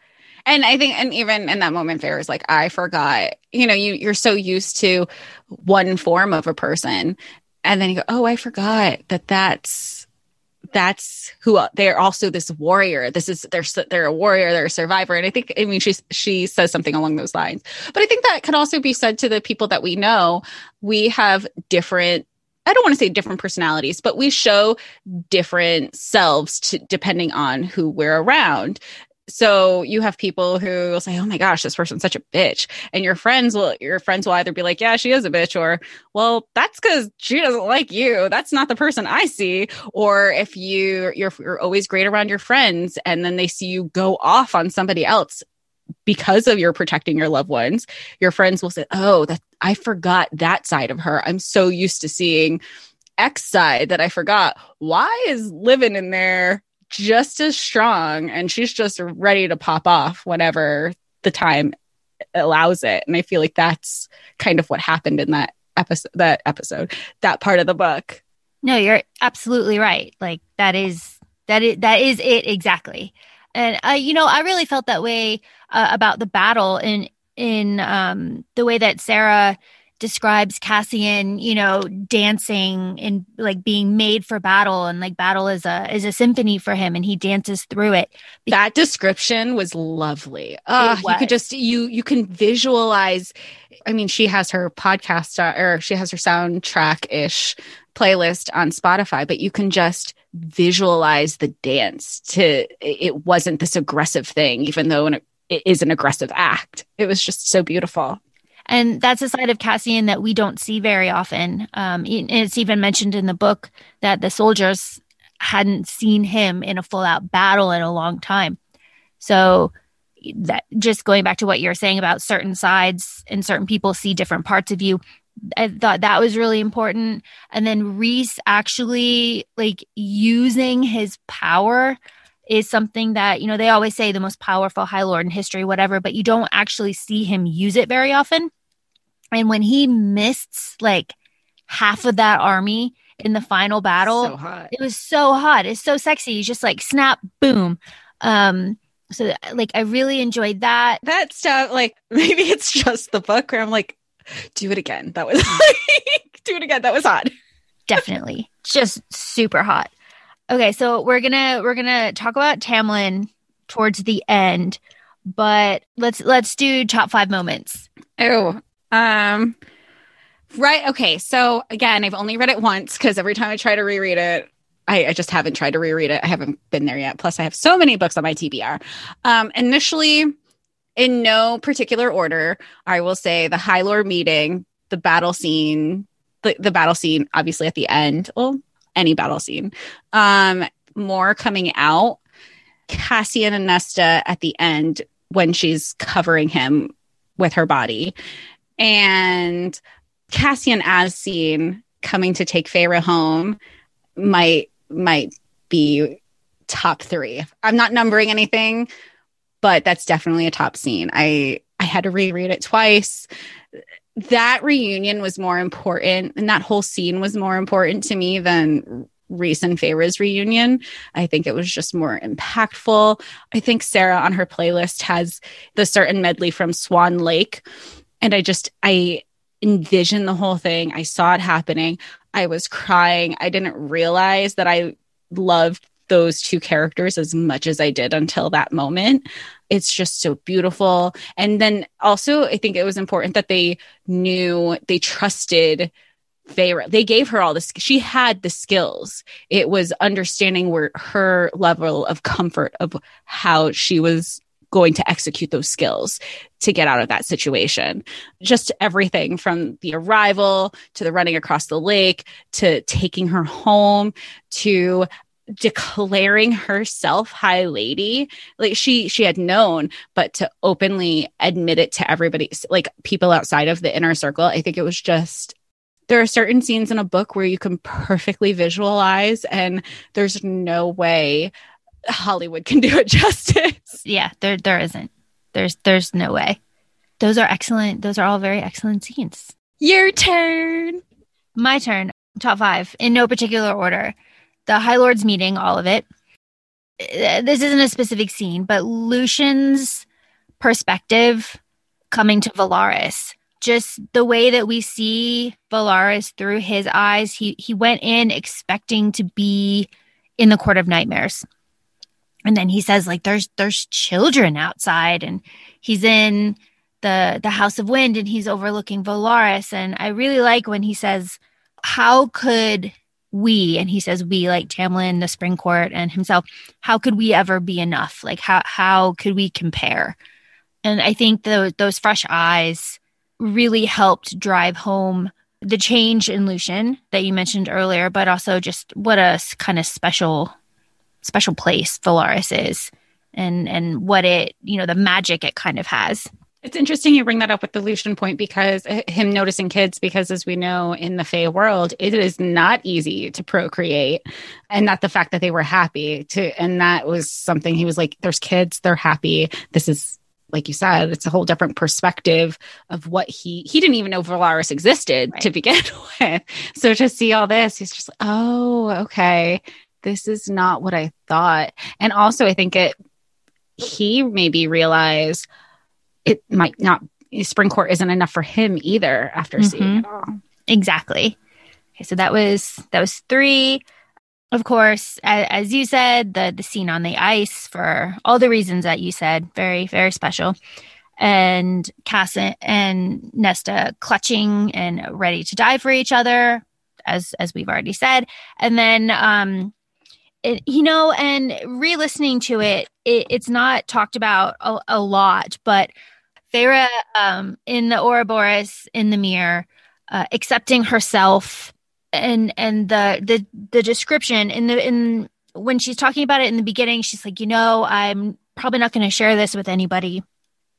And I think, and even in that moment, Feyre is like, I forgot. You know, you you're so used to one form of a person, and then you go, oh, I forgot that that's that's who they're also this warrior. This is they're they're a warrior, they're a survivor, and I think I mean she she says something along those lines. But I think that could also be said to the people that we know. We have different I don't want to say different personalities, but we show different selves to, depending on who we're around. So you have people who will say, "Oh my gosh, this person's such a bitch," and your friends will your friends will either be like, "Yeah, she is a bitch," or "Well, that's because she doesn't like you. That's not the person I see." Or if you you're, you're always great around your friends, and then they see you go off on somebody else because of your protecting your loved ones, your friends will say, "Oh, that I forgot that side of her. I'm so used to seeing X side that I forgot. Why is living in there just as strong and she's just ready to pop off whenever the time allows it?" And I feel like that's kind of what happened in that episode that episode, that part of the book. No, you're absolutely right. Like that is that is that is it exactly. And I, you know, I really felt that way uh, about the battle in in um, the way that Sarah describes Cassian, you know, dancing and like being made for battle and like battle is a is a symphony for him and he dances through it. That description was lovely. Uh, was. you could just you you can visualize I mean she has her podcast uh, or she has her soundtrack ish playlist on Spotify, but you can just visualize the dance to it wasn't this aggressive thing even though is an aggressive act. It was just so beautiful. And that's a side of Cassian that we don't see very often. Um, it's even mentioned in the book that the soldiers hadn't seen him in a full out battle in a long time. So that just going back to what you're saying about certain sides and certain people see different parts of you. I thought that was really important. And then Rhys actually like using his power is something that, you know, they always say the most powerful High Lord in history, whatever, but you don't actually see him use it very often. And when he missed like half of that army in the final battle, so it was so hot. It's so sexy. He's just like snap, boom. Um, so like I really enjoyed that. That stuff, like maybe it's just the book where I'm like, do it again. That was like, do it again. That was hot. Definitely. just super hot. Okay, so we're gonna we're gonna talk about Tamlin towards the end, but let's let's do top five moments. Oh, um, right. Okay. So again, I've only read it once because every time I try to reread it, I, I, just haven't tried to reread it. I haven't been there yet. Plus, I have so many books on my TBR. Um, initially, in no particular order, I will say the High Lord meeting, the battle scene, the, the battle scene, obviously at the end. Well, any battle scene. Um, Mor coming out, Cassian and Nesta at the end when she's covering him with her body and Cassian as seen coming to take Feyre home might might be top three. I'm not numbering anything, but that's definitely a top scene. I I had to reread it twice. That reunion was more important, and that whole scene was more important to me than Rhys and Feyre's reunion. I think it was just more impactful. I think Sarah on her playlist has the certain medley from Swan Lake and I just, I envisioned the whole thing. I saw it happening. I was crying. I didn't realize that I loved those two characters as much as I did until that moment. It's just so beautiful. And then also, I think it was important that they knew, they trusted Feyre. They gave her all this. She had the skills. It was understanding where her level of comfort of how she was going to execute those skills to get out of that situation. Just everything from the arrival to the running across the lake to taking her home to declaring herself high lady like she she had known but to openly admit it to everybody like people outside of the inner circle i think it was just there are certain scenes in a book where you can perfectly visualize and there's no way Hollywood can do it justice. Yeah, there there isn't. There's there's no way. Those are excellent. Those are all very excellent scenes. Your turn. My turn. Top five in no particular order. The High Lords meeting, all of it. Uh, this isn't a specific scene, but Lucien's perspective coming to Velaris. Just the way that we see Velaris through his eyes. He he went in expecting to be in the Court of Nightmares and then he says like there's there's children outside and he's in the the house of wind and he's overlooking Velaris and I really like when he says how could we and he says we like Tamlin the spring court and himself how could we ever be enough? Like how how could we compare? And I think the, those fresh eyes really helped drive home the change in Lucien that you mentioned earlier but also just what a kind of special special place Velaris is and and what it you know the magic it kind of has it's interesting you bring that up with the Lucien point because uh, him noticing kids, because as we know in the Fae world, it is not easy to procreate. And that the fact that they were happy to, and that was something he was like, there's kids, they're happy. This is, like you said, it's a whole different perspective of what he, he didn't even know Velaris existed right. to begin with. So to see all this, he's just like, oh, okay this is not what I thought. And also, I think it he maybe realize it might not spring court isn't enough for him either after mm-hmm. seeing it all. Exactly. Okay, so that was that was three. Of course, as, as you said, the the scene on the ice for all the reasons that you said, very very special. And Cass and Nesta clutching and ready to die for each other, as as we've already said. And then um it, you know, and re-listening to it, it, it's not talked about a, a lot, but Feyre um, in the Ouroboros in the mirror, uh, accepting herself, and and the the the description in the in when she's talking about it in the beginning, she's like, you know, I'm probably not going to share this with anybody.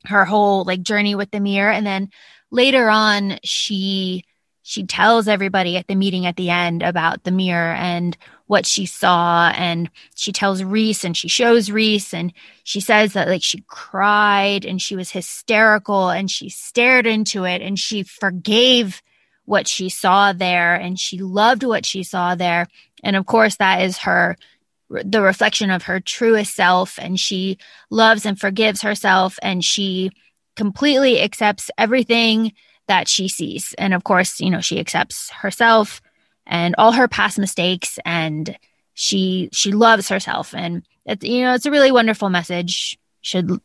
Her whole like journey with the mirror, and then later on, she she tells everybody at the meeting at the end about the mirror and what she saw and she tells Rhys and she shows Rhys and she says that like she cried and she was hysterical and she stared into it and she forgave what she saw there and she loved what she saw there. And of course that is her the reflection of her truest self and she loves and forgives herself and she completely accepts everything that she sees. And of course, you know, she accepts herself and all her past mistakes and she she loves herself and it's you know, it's a really wonderful message. Should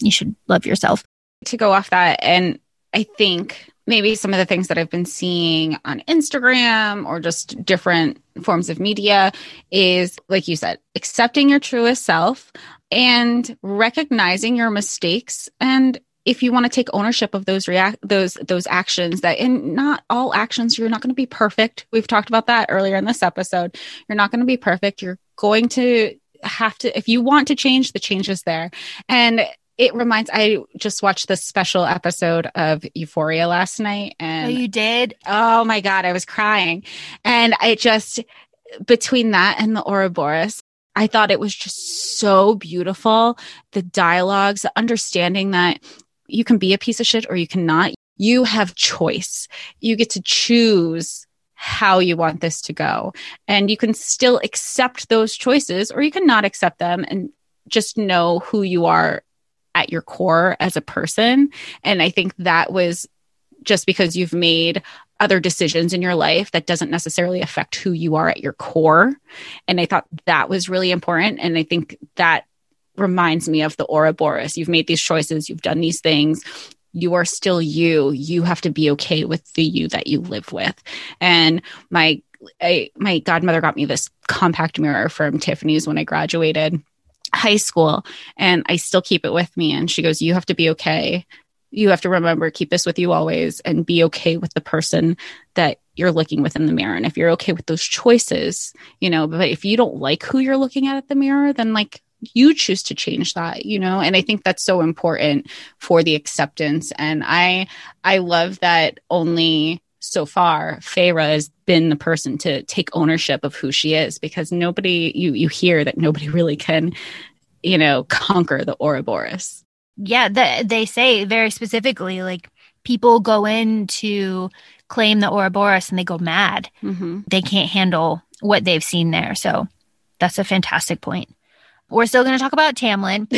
you should love yourself. To go off that and I think maybe some of the things that I've been seeing on Instagram or just different forms of media is like you said, accepting your truest self and recognizing your mistakes and if you want to take ownership of those react those those actions that and not all actions you're not going to be perfect. We've talked about that earlier in this episode. You're not going to be perfect. You're going to have to if you want to change the change is there. And it reminds i just watched this special episode of euphoria last night and oh, you did? Oh my god i was crying. And i just between that and the ouroboros I thought it was just so beautiful. The dialogues, understanding that you can be a piece of shit or you cannot. You have choice. You get to choose how you want this to go. And you can still accept those choices or you can not accept them and just know who you are at your core as a person. And I think that was just because you've made other decisions in your life that doesn't necessarily affect who you are at your core. And I thought that was really important. And I think that reminds me of the Ouroboros. You've made these choices, you've done these things. You are still you. You have to be okay with the you that you live with. And my I, my godmother got me this compact mirror from Tiffany's when I graduated high school, and I still keep it with me. And she goes, "You have to be okay. You have to remember, keep this with you always, and be okay with the person that you're looking with in the mirror. And if you're okay with those choices, you know, but if you don't like who you're looking at at the mirror, then like you choose to change that you know and i think that's so important for the acceptance and i i love that only so far Feyre has been the person to take ownership of who she is because nobody you you hear that nobody really can you know conquer the Ouroboros. Yeah, the, they say very specifically like people go in to claim the Ouroboros and they go mad. Mm-hmm. They can't handle what they've seen there. So that's a fantastic point. We're still going to talk about Tamlin,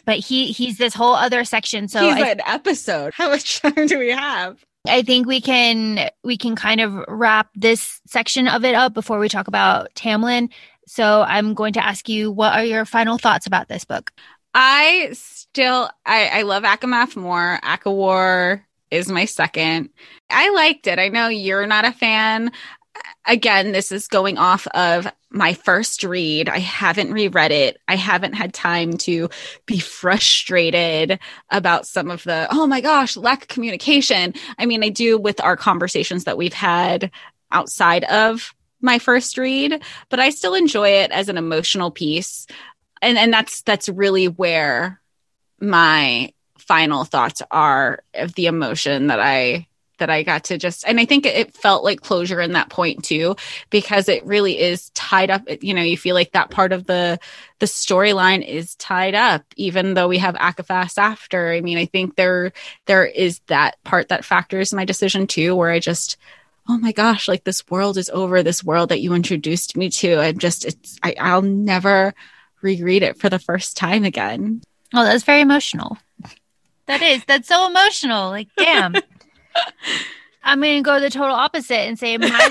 but he he's this whole other section. So he's I, an episode. How much time do we have? I think we can we can kind of wrap this section of it up before we talk about Tamlin. So I'm going to ask you, what are your final thoughts about this book? I still I, I love ACOMAF more. ACOWAR is my second. I liked it. I know you're not a fan again, this is going off of my first read. I haven't reread it. I haven't had time to be frustrated about some of the, oh my gosh, lack of communication. I mean, I do with our conversations that we've had outside of my first read, but I still enjoy it as an emotional piece. And and that's that's really where my final thoughts are of the emotion that I that I got to just, and I think it felt like closure in that point too, because it really is tied up. You know, you feel like that part of the, the storyline is tied up, even though we have ACOFAS after. I mean, I think there, there is that part that factors my decision too, where I just, oh my gosh, like this world is over, this world that you introduced me to. And just, it's, I, I'll never reread it for the first time again. Oh, that's very emotional. That is. That's so emotional. Like, damn. I'm going to go the total opposite and say my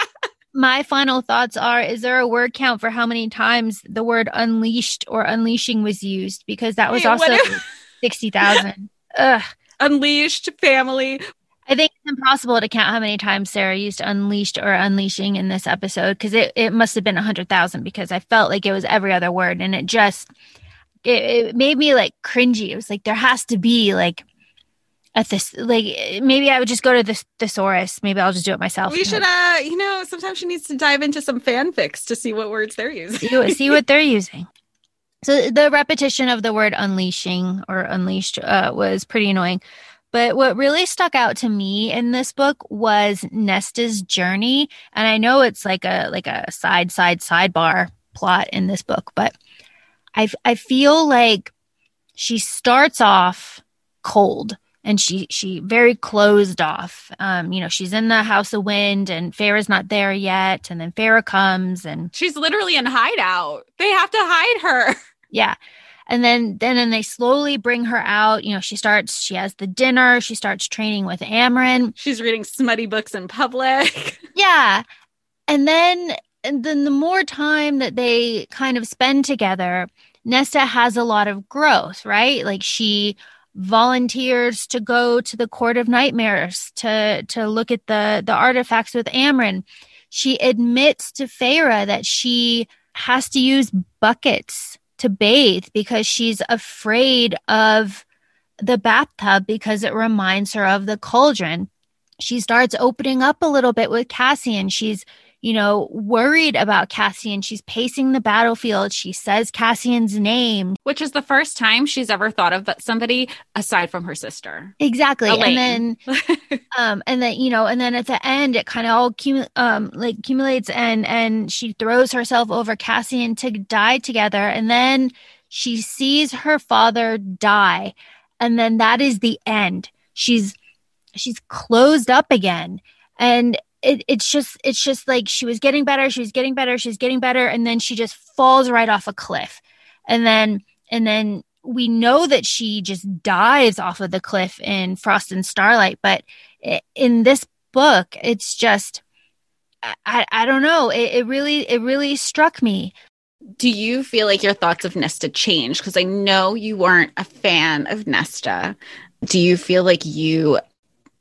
my final thoughts are is there a word count for how many times the word unleashed or unleashing was used because that was also if- 60,000. Ugh. Unleashed family. I think it's impossible to count how many times Sarah used unleashed or unleashing in this episode because it, it must have been 100,000 because I felt like it was every other word and it just it, it made me like cringy. It was like there has to be like a this like maybe I would just go to the thesaurus. Maybe I'll just do it myself. We should, uh, you know, sometimes she needs to dive into some fanfics to see what words they're using. see, what- see what they're using. So the repetition of the word unleashing or unleashed uh, was pretty annoying. But what really stuck out to me in this book was Nesta's journey, and I know it's like a like a side side sidebar plot in this book, but I I feel like she starts off cold and she she very closed off. Um, you know, she's in the House of Wind, and Feyre's not there yet, and then Farah comes and She's literally in hideout. They have to hide her. yeah. And then then then they slowly bring her out. You know, she starts she has the dinner, she starts training with Amren. She's reading smutty books in public. Yeah. And then and then the more time that they kind of spend together, Nesta has a lot of growth, right? Like she volunteers to go to the court of nightmares to to look at the the artifacts with Amren. She admits to Feyre that she has to use buckets to bathe because she's afraid of the bathtub because it reminds her of the cauldron. She starts opening up a little bit with Cassian. She's, you know, worried about Cassian. She's pacing the battlefield. She says Cassian's name. Which is the first time she's ever thought of somebody aside from her sister. Exactly. Elain. And then um and then you know and then at the end it kind of all cumu- um like accumulates and and she throws herself over Cassian to die together and then she sees her father die and then that is the end she's she's closed up again and it, it's just it's just like she was getting better she was getting better she's getting better and then she just falls right off a cliff and then and then we know that she just dives off of the cliff in Frost and Starlight, but in this book, it's just I, I, I don't know. It, it really it really struck me. Do you feel like your thoughts of Nesta changed? Because I know you weren't a fan of Nesta. Do you feel like you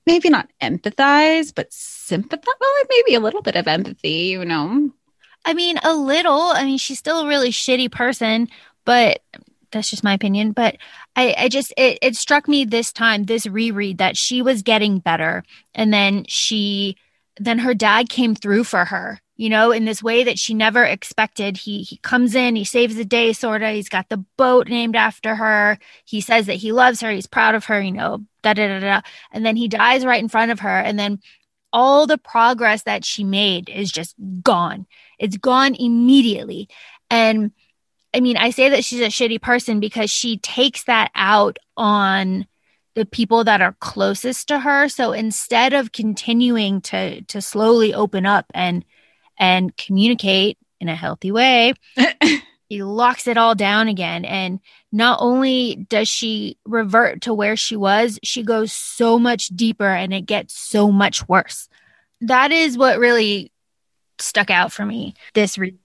maybe not empathize, but sympathize? Well, maybe a little bit of empathy, you know? I mean, a little. I mean, she's still a really shitty person, but that's just my opinion. But I, I just it, it struck me this time, this reread, that she was getting better, and then she then her dad came through for her, you know, in this way that she never expected. He he comes in, he saves the day, sorta. He's got the boat named after her. He says that he loves her, he's proud of her, you know, da da da da. And then he dies right in front of her, and then all the progress that she made is just gone. It's gone immediately. And I mean, I say that she's a shitty person because she takes that out on the people that are closest to her. So instead of continuing to to slowly open up and and communicate in a healthy way, he locks it all down again. And not only does she revert to where she was, she goes so much deeper and it gets so much worse. That is what really stuck out for me this re-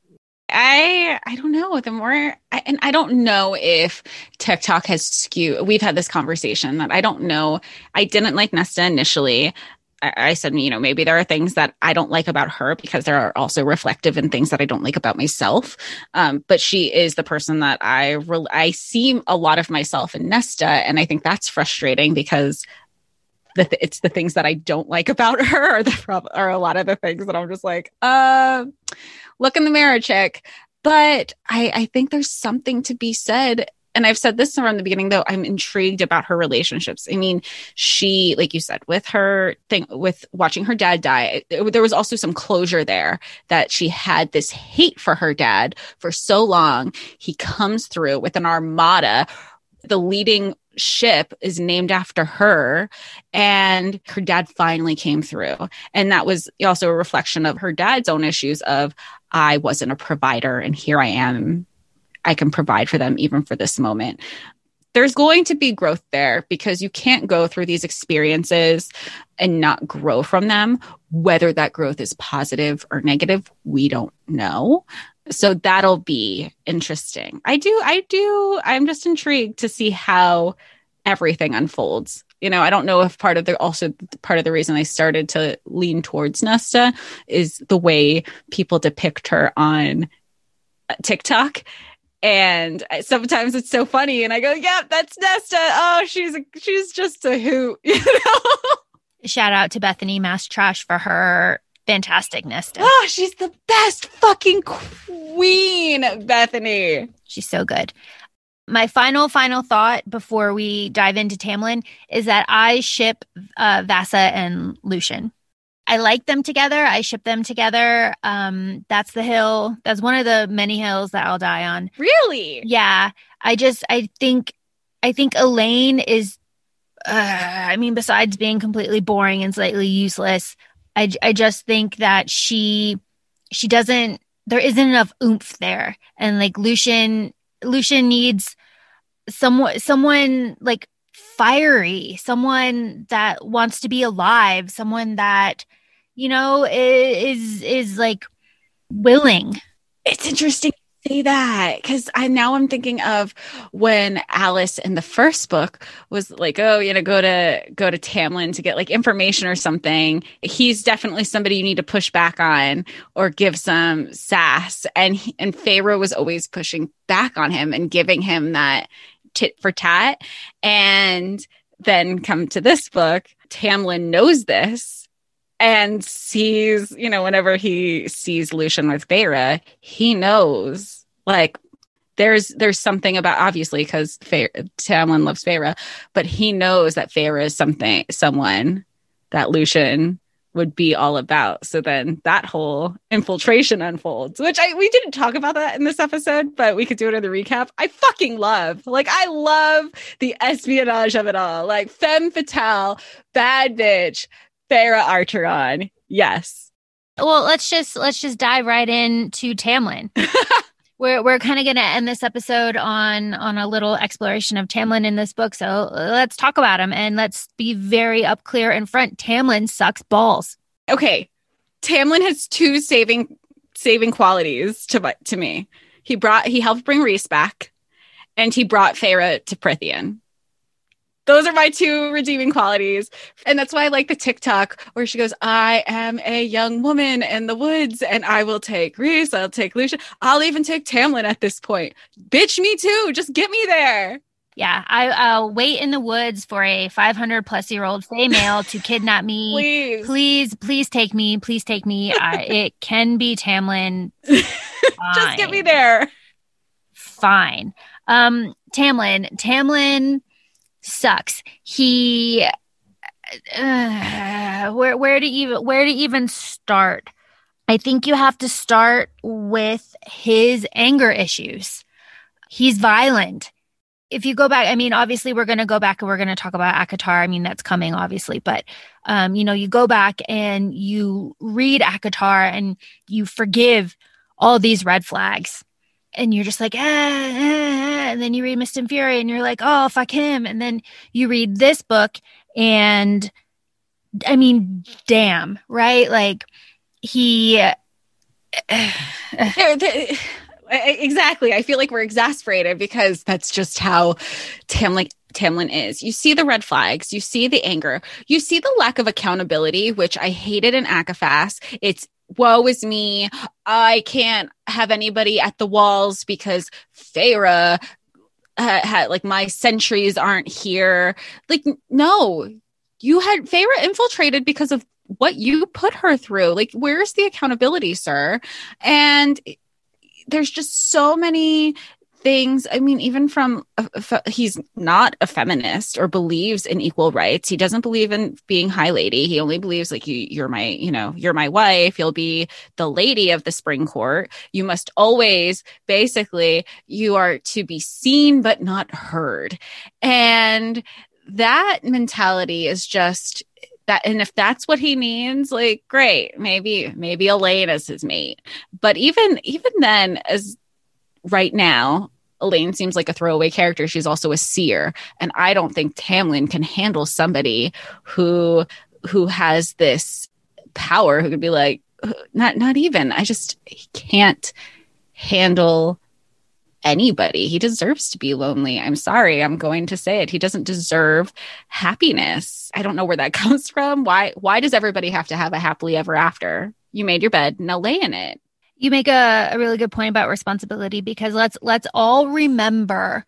I I don't know. The more I, and I don't know if TikTok has skewed. We've had this conversation that I don't know. I didn't like Nesta initially. I, said, you know, maybe there are things that I don't like about her because there are also reflective in things that I don't like about myself. Um, but she is the person that I re- I see a lot of myself in Nesta, and I think that's frustrating because the th- it's the things that I don't like about her are the prob- are a lot of the things that I'm just like, uh, look in the mirror, chick. But I, I think there's something to be said. And I've said this from the beginning, though, I'm intrigued about her relationships. I mean, she, like you said, with her thing, with watching her dad die, there was also some closure there that she had this hate for her dad for so long. He comes through with an armada. The leading ship is named after her and her dad finally came through and that was also a reflection of her dad's own issues of i wasn't a provider and here i am i can provide for them even for this moment there's going to be growth there because you can't go through these experiences and not grow from them. Whether that growth is positive or negative, we don't know. So that'll be interesting. I do, I do, I'm just intrigued to see how everything unfolds. You know, I don't know if part of the also part of the reason I started to lean towards Nesta is the way people depict her on uh, TikTok and sometimes it's so funny and i go yeah that's nesta. Oh she's a, she's just a hoot you know? Shout out to bethany Maas trash for her fantastic nesta. Oh she's the best fucking queen bethany. She's so good. My final final thought before we dive into tamlin is that i ship uh, vassa and lucien I like them together. I ship them together. Um, that's the hill. That's one of the many hills that I'll die on. Really? Yeah. I just I think I think Elain is uh, I mean, besides being completely boring and slightly useless, I I just think that she she doesn't there isn't enough oomph there. And like Lucien Lucien needs someone someone like fiery, someone that wants to be alive, someone that you know, is is like willing. It's interesting to say that because I now I'm thinking of when Alis in the first book was like, oh, you know, go to go to Tamlin to get like information or something. He's definitely somebody you need to push back on or give some sass. And he, and Feyre was always pushing back on him and giving him that tit for tat. And then come to this book, Tamlin knows this and sees, you know, whenever he sees Lucien with Feyre, he knows like there's there's something about obviously because Tamlin loves Feyre, but he knows that Feyre is something someone that Lucien would be all about. So then that whole infiltration unfolds, which I we didn't talk about that in this episode, but we could do it in the recap. I fucking love. Like I love the espionage of it all. Like femme fatale, bad bitch, Feyre Archeron. Yes. Well, let's just let's just dive right into Tamlin. we're we're kind of going to end this episode on on a little exploration of Tamlin in this book. So let's talk about him and let's be very up clear in front. Tamlin sucks balls. Okay, Tamlin has two saving saving qualities to to me. He brought he helped bring Rhys back, and he brought Feyre to Prythian those are my two redeeming qualities. And that's why I like the TikTok where she goes, I am a young woman in the woods and I will take Rhys, I'll take Lucien, I'll even take Tamlin at this point. Bitch, me too. Just get me there. Yeah, I, will wait in the woods for a 500 plus year old female to kidnap me. please, please, please take me. Please take me. I, it can be Tamlin. Just get me there. Fine. Um, Tamlin, Tamlin sucks. He uh, where where to even where to even start? I think you have to start with his anger issues. He's violent. If you go back, I mean, obviously we're going to go back and we're going to talk about ACOTAR. I mean, that's coming, obviously, but um, you know, you go back and you read ACOTAR and you forgive all these red flags and you're just like, ah, ah, ah, and then you read Mist and Fury and you're like, oh, fuck him. And then you read this book and I mean, damn, right? Like he. exactly. I feel like we're exasperated because that's just how Tamlin Tamlin is. You see the red flags, you see the anger, you see the lack of accountability, which I hated in ACOFAS. It's woe is me. I can't have anybody at the walls because Feyre had, had like my sentries aren't here. Like, no, you had Feyre infiltrated because of what you put her through. Like, where's the accountability, sir? And there's just so many things. I mean even from he's not a feminist or believes in equal rights. He doesn't believe in being high lady. He only believes like you you're my you know you're my wife. You'll be the lady of the spring court. You must always basically you are to be seen but not heard. And that mentality is just that and if that's what he means like great. Maybe maybe elain is his mate. But even even then as right now Elain seems like a throwaway character. She's also a seer. And I don't think Tamlin can handle somebody who who has this power who could be like, not not even. I just he can't handle anybody. He deserves to be lonely. I'm sorry. I'm going to say it. He doesn't deserve happiness. I don't know where that comes from. Why why does everybody have to have a happily ever after? You made your bed, now lay in it. You make a, a really good point about responsibility because let's let's all remember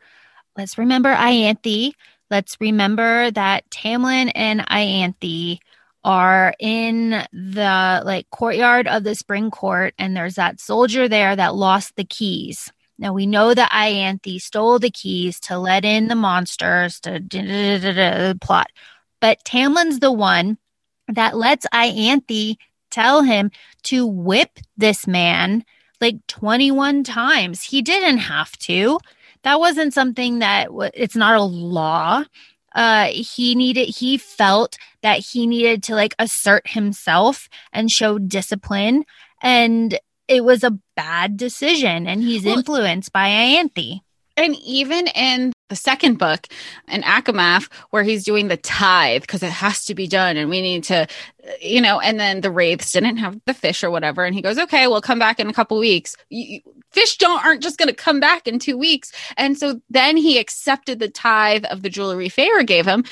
let's remember Ianthe. Let's remember that Tamlin and Ianthe are in the like courtyard of the spring court and there's that soldier there that lost the keys now we know that Ianthe stole the keys to let in the monsters to plot, but Tamlin's the one that lets Ianthe tell him to whip this man like 21 times. He didn't have to. That wasn't something that it's not a law. Uh, he needed, he felt that he needed to like assert himself and show discipline. And it was a bad decision and he's well, influenced by Ianthe. And even in the second book in ACOMAF, where he's doing the tithe because it has to be done and we need to, you know, and then the wraiths didn't have the fish or whatever. And he goes, okay, we'll come back in a couple weeks. fish don't aren't just going to come back in two weeks. And so then he accepted the tithe of the jewelry Feyre gave him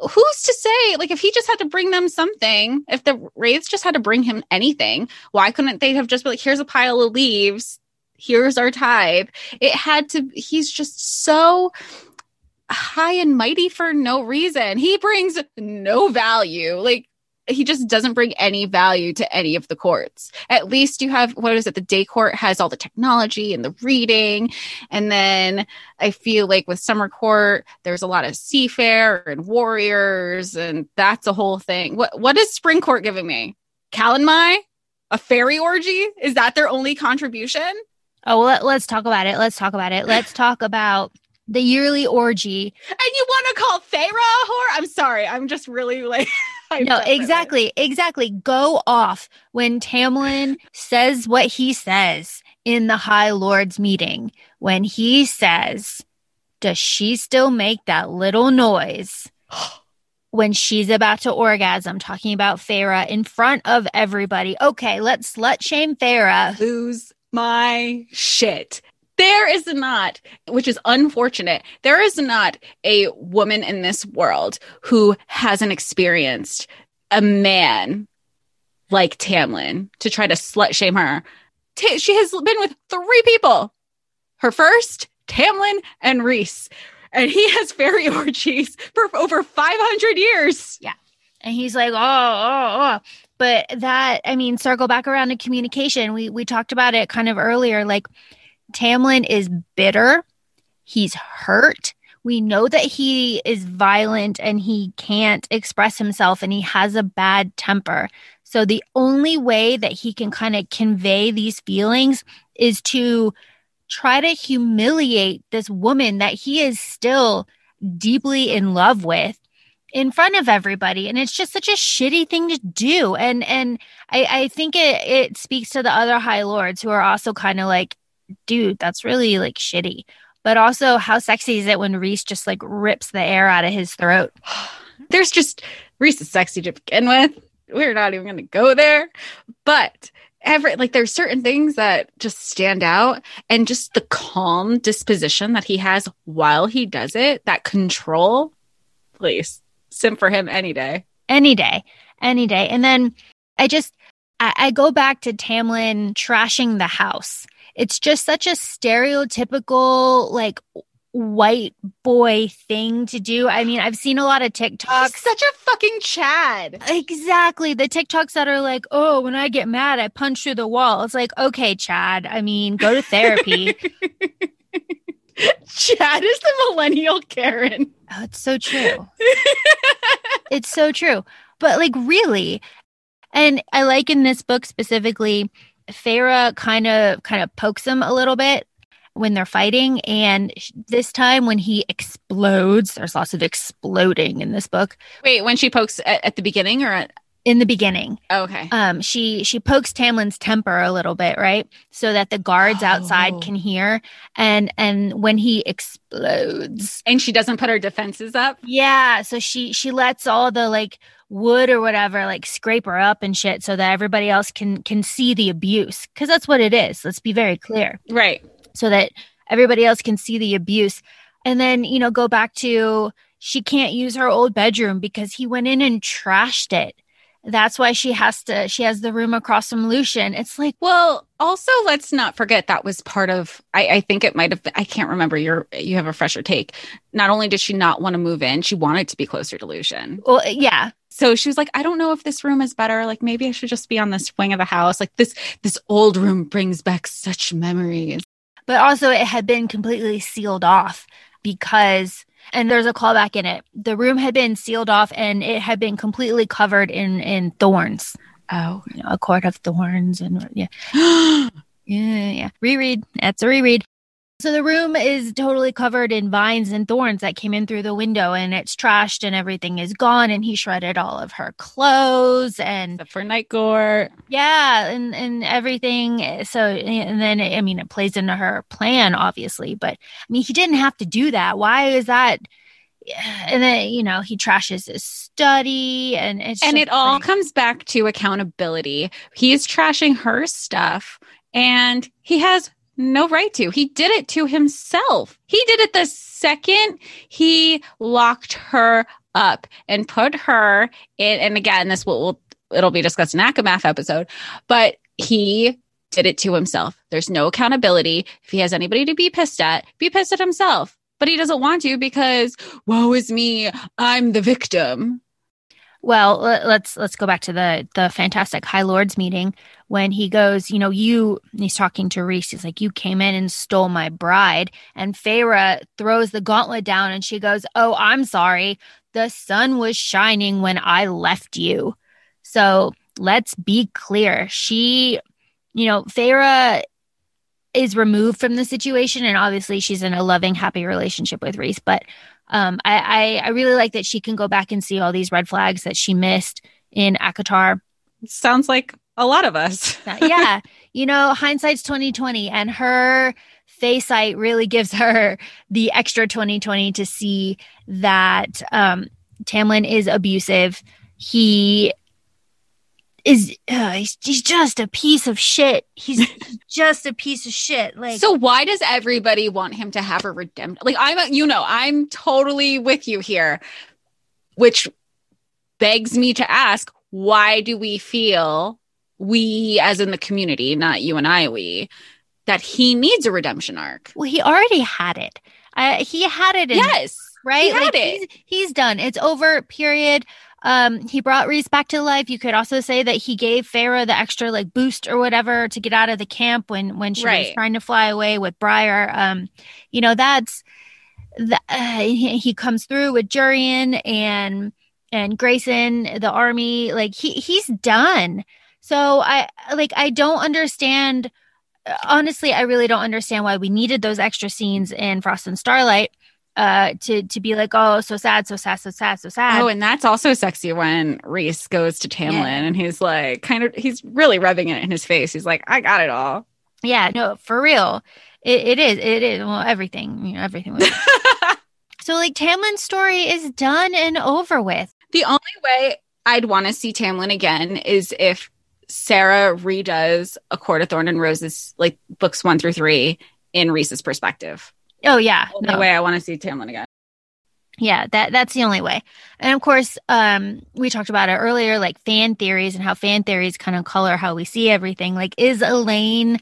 who's to say like if he just had to bring them something if the wraiths just had to bring him anything why couldn't they have just been like here's a pile of leaves here's our tithe it had to he's just so high and mighty for no reason he brings no value like he just doesn't bring any value to any of the courts. At least you have what is it? The day court has all the technology and the reading. And then I feel like with summer court, there's a lot of seafarer and warriors, and that's a whole thing. What what is spring court giving me? Calanmai? A fairy orgy? Is that their only contribution? Oh, well, let, us talk about it. Let's talk about it. Let's talk about the yearly orgy. And you want to call Feyre a whore? I'm sorry. I'm just really like. no, exactly. Exactly. Go off when Tamlin says what he says in the High Lords meeting. When he says, Does she still make that little noise? when she's about to orgasm, talking about Feyre in front of everybody. Okay, let's slut shame Feyre. Lose my shit. There is not, which is unfortunate, there is not a woman in this world who hasn't experienced a man like Tamlin to try to slut shame her. T- she has been with three people. Her first, Tamlin and Rhys. And he has fairy orgies for over 500 years. Yeah. And he's like, oh, oh, oh. But that, I mean, circle back around to communication. We we talked about it kind of earlier. Like Tamlin is bitter. He's hurt. We know that he is violent and he can't express himself and he has a bad temper. So the only way that he can kind of convey these feelings is to try to humiliate this woman that he is still deeply in love with in front of everybody and it's just such a shitty thing to do and and i i think it it speaks to the other high lords who are also kind of like dude, that's really like shitty. But also, how sexy is it when rhys just like rips the air out of his throat? There's just rhys is sexy to begin with. We're not even to go there. But every like there's certain things that just stand out and just the calm disposition that he has while he does it, that control. Please, sim for him any day. Any day. Any day. And then I just I, I go back to Tamlin trashing the house it's just such a stereotypical like white boy thing to do. I mean, I've seen a lot of TikToks. He's such a fucking Chad. Exactly. The TikToks that are like, oh, when I get mad, I punch through the wall. It's like, okay, Chad. I mean, go to therapy. Chad is the millennial Karen. Oh, it's so true. it's so true. But like, really, and I like in this book specifically Feyre kind of kind of pokes him a little bit when they're fighting and this time when he explodes there's lots of exploding in this book wait when she pokes at, at the beginning or at- in the beginning. Okay. Um, she she pokes Tamlin's temper a little bit, right, so that the guards Oh. outside can hear. And and when he explodes, and she doesn't put her defenses up. yeah, so she she lets all the like wood or whatever like scrape her up and shit, so that everybody else can can see the abuse, because that's what it is. Let's be very clear Right. so that everybody else can see the abuse. And then, you know, go back to she can't use her old bedroom because he went in and trashed it. That's why she has to, she has the room across from Lucien. It's like, Well, also let's not forget that was part of I, I think it might have been I can't remember your you have a fresher take. Not only did she not want to move in, she wanted to be closer to Lucien. well, uh, yeah, So she was like, I don't know if this room is better. Like maybe I should just be on this wing of the house. Like this this old room brings back such memories. but also it had been completely sealed off because, and there's a callback in it. The room had been sealed off and it had been completely covered in, in thorns, Oh. you know, a court of thorns. And yeah, Yeah, yeah. Reread. That's a reread. So the room is totally covered in vines and thorns that came in through the window and it's trashed and everything is gone and he shredded all of her clothes and Except for Night Gore. yeah and and everything so and then I mean it plays into her plan obviously but I mean he didn't have to do that why is that and then you know he trashes his study and it's and it all like- comes back to accountability. He's trashing her stuff and he has no right to. He did it to himself. He did it the second he locked her up and put her in. And again, this will, will it'll be discussed in ACOMAF episode, but he did it to himself. There's no accountability. If he has anybody to be pissed at, be pissed at himself. But he doesn't want to because woe is me. I'm the victim. Well, let's let's go back to the the fantastic High Lords meeting when he goes, you know, you he's talking to Rhys. He's like, you came in and stole my bride, and Feyre throws the gauntlet down, and she goes, "Oh, I'm sorry. The sun was shining when I left you." So let's be clear. She, you know, Feyre is removed from the situation, and obviously she's in a loving, happy relationship with Rhys, but um, I, I I really like that she can go back and see all these red flags that she missed in ACOTAR. Sounds like a lot of us. yeah, you know, hindsight's twenty twenty, and her Sight really gives her the extra twenty twenty to see that um, Tamlin is abusive. He is uh, he's, he's just a piece of shit. He's just a piece of shit. Like so why does everybody want him to have a redemption? Like I'm, a, you know, I'm totally with you here, which begs me to ask, why do we feel we, as in the community, not you and I, we, that he needs a redemption arc? well, he already had it. Uh, he had it. In, Yes, right? He had Like, it. He's, he's done. It's over. Period. Um, he brought Rhys back to life. You could also say that he gave Feyre the extra like boost or whatever to get out of the camp when when she was trying to fly away with Briar. Um, you know that's the, uh, he, he comes through with Jurian and and Graysen, the army. Like he he's done. So I like I don't understand. Honestly, I really don't understand why we needed those extra scenes in Frost and Starlight uh to to be like oh so sad so sad so sad so sad Oh, and that's also sexy when Rhys goes to Tamlin Yeah. and he's like, kind of, he's really rubbing it in his face. He's like, I got it all. yeah no for real it, it is it is well everything you know everything was so like tamlin's story is done and over with The only way I'd want to see Tamlin again is if Sarah redoes A Court of Thorn and Roses, like books one through three, in Rhys's perspective. Oh yeah Only no. way I want to see Tamlin again. yeah that that's the only way and of course um we talked about it earlier like fan theories and how fan theories kind of color how we see everything like is elain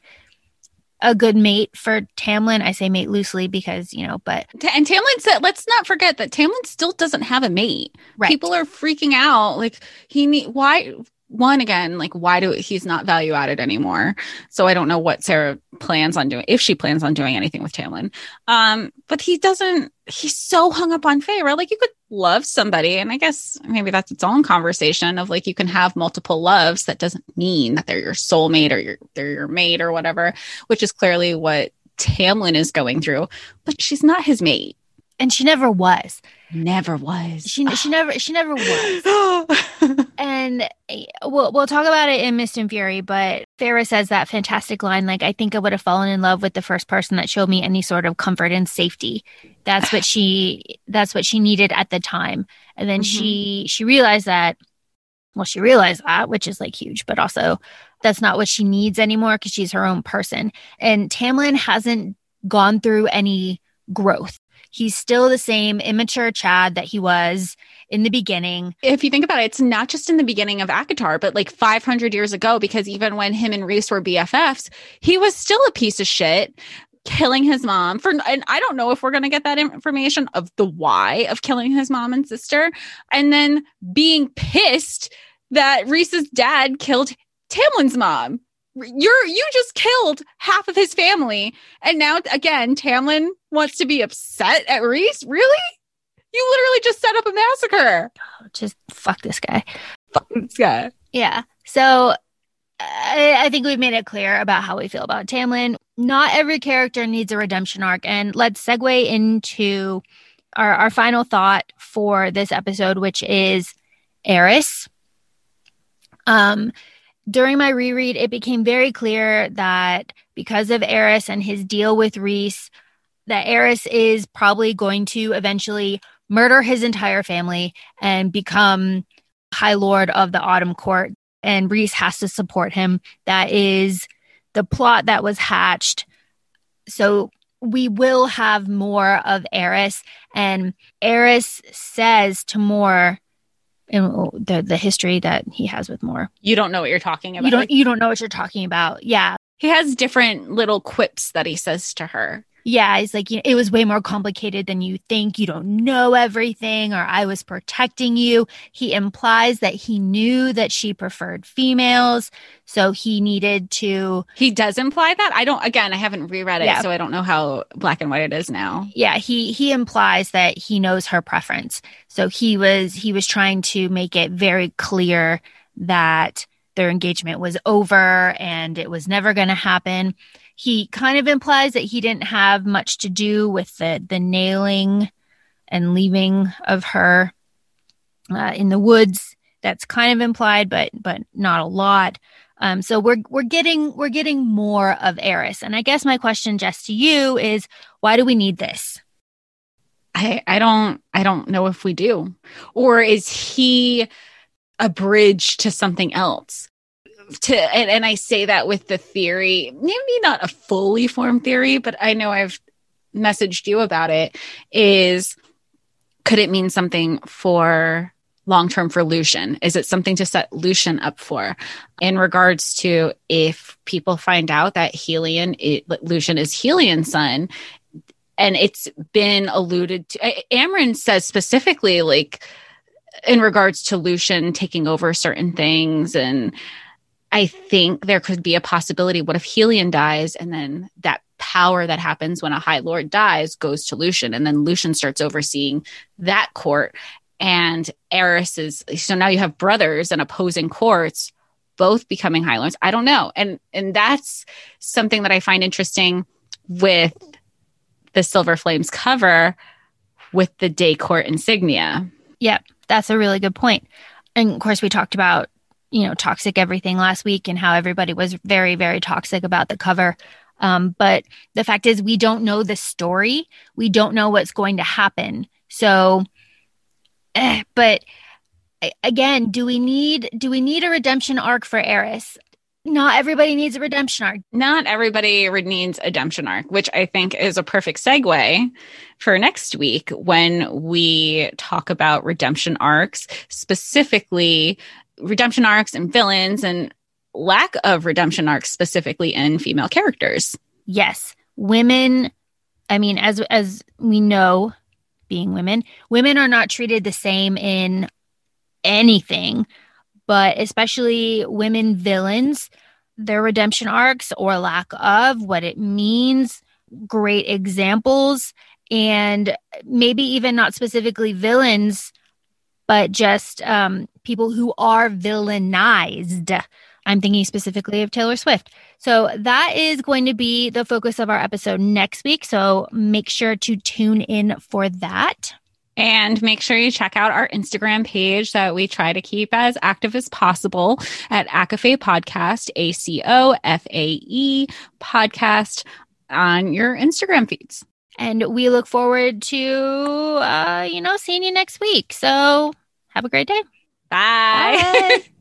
a good mate for tamlin i say mate loosely because you know but And Tamlin said, let's not forget that Tamlin still doesn't have a mate. right People are freaking out. Like he need why one again, like why do he's not value added anymore. So I don't know what Sarah plans on doing if she plans on doing anything with Tamlin. Um, but he doesn't he's so hung up on Feyre. Like you could love somebody, and I guess maybe that's its own conversation of like you can have multiple loves. That doesn't mean that they're your soulmate or your they're your mate or whatever, which is clearly what Tamlin is going through. But she's not his mate. And she never was. Never was. She she never she never was. and eh, we'll we'll talk about it in Mist and Fury, but Feyre says that fantastic line like I think I would have fallen in love with the first person that showed me any sort of comfort and safety. That's what she that's what she needed at the time. And then mm-hmm. she she realized that well she realized that, which is like huge, but also that's not what she needs anymore because she's her own person. And Tamlin hasn't gone through any growth He's still the same immature Chad that he was in the beginning. If you think about it, it's not just in the beginning of ACOTAR, but like 500 years ago, because even when him and Rhys were BFFs, he was still a piece of shit killing his mom for and I don't know if we're going to get that information of the why of killing his mom and sister and then being pissed that Rhys's dad killed Tamlin's mom you're you just killed half of his family. And now again tamlin wants to be upset at rhys? Really? You literally just set up a massacre. Oh, just fuck this guy. Fuck this guy. Yeah. So I, I think we've made it clear about how we feel about tamlin. Not every character needs a redemption arc. And let's segue into our, our final thought for this episode which is eris. Um during my reread, it became very clear that because of Eris and his deal with Rhys, that Eris is probably going to eventually murder his entire family and become High Lord of the Autumn Court. And Rhys has to support him. That is the plot that was hatched. So we will have more of Eris. And Eris says to Mor, and oh, the the history that he has with Mor. You don't know what you're talking about. You don't you don't know what you're talking about. Yeah. He has different little quips that he says to her yeah, it's like, you know, it was way more complicated than you think. You don't know everything, or I was protecting you. He implies that he knew that she preferred females. So he needed to. He does imply that. I don't, again, I haven't reread it, yeah. so I don't know how black and white it is now. Yeah, he, he implies that he knows her preference. So he was, he was trying to make it very clear that their engagement was over and it was never going to happen he kind of implies that he didn't have much to do with the the nailing and leaving of her uh, in the woods. That's kind of implied, but but not a lot. Um, so we're we're getting we're getting more of Eris, and I guess my question, Jess, to you is, why do we need this? I I don't I don't know if we do, or is he a bridge to something else? To and, and I say that with the theory, maybe not a fully formed theory, but I know I've messaged you about it, is could it mean something for long term for Lucien? Is it something to set Lucien up for in regards to if people find out that Helion, it, Lucien is Helion's son? And it's been alluded to. Amren says specifically, like in regards to Lucien taking over certain things and I think there could be a possibility. What if Helion dies and then that power that happens when a High Lord dies goes to Lucien and then Lucien starts overseeing that court and Eris is so now you have brothers and opposing courts both becoming High Lords. I don't know. And and that's something that I find interesting with the Silver Flames cover with the day court insignia. Yep, that's a really good point. And of course we talked about you know, toxic everything last week and how everybody was very, very toxic about the cover. Um, but the fact is, we don't know the story. We don't know what's going to happen. So, eh, but again, do we need do we need a redemption arc for Eris? Not everybody needs a redemption arc. Not everybody needs a redemption arc, which I think is a perfect segue for next week when we talk about redemption arcs, specifically redemption arcs and villains and lack of redemption arcs specifically in female characters. Yes. Women, I mean, as as we know, being women, women are not treated the same in anything, but especially women villains, their redemption arcs or lack of what it means, great examples, and maybe even not specifically villains, but just um, people who are villainized. I'm thinking specifically of Taylor Swift. So that is going to be the focus of our episode next week. So make sure to tune in for that. And make sure you check out our Instagram page that we try to keep as active as possible at ACOFAE Podcast, A C O F A E Podcast on your Instagram feeds. And we look forward to, uh, you know, seeing you next week. So have a great day. Bye. Bye.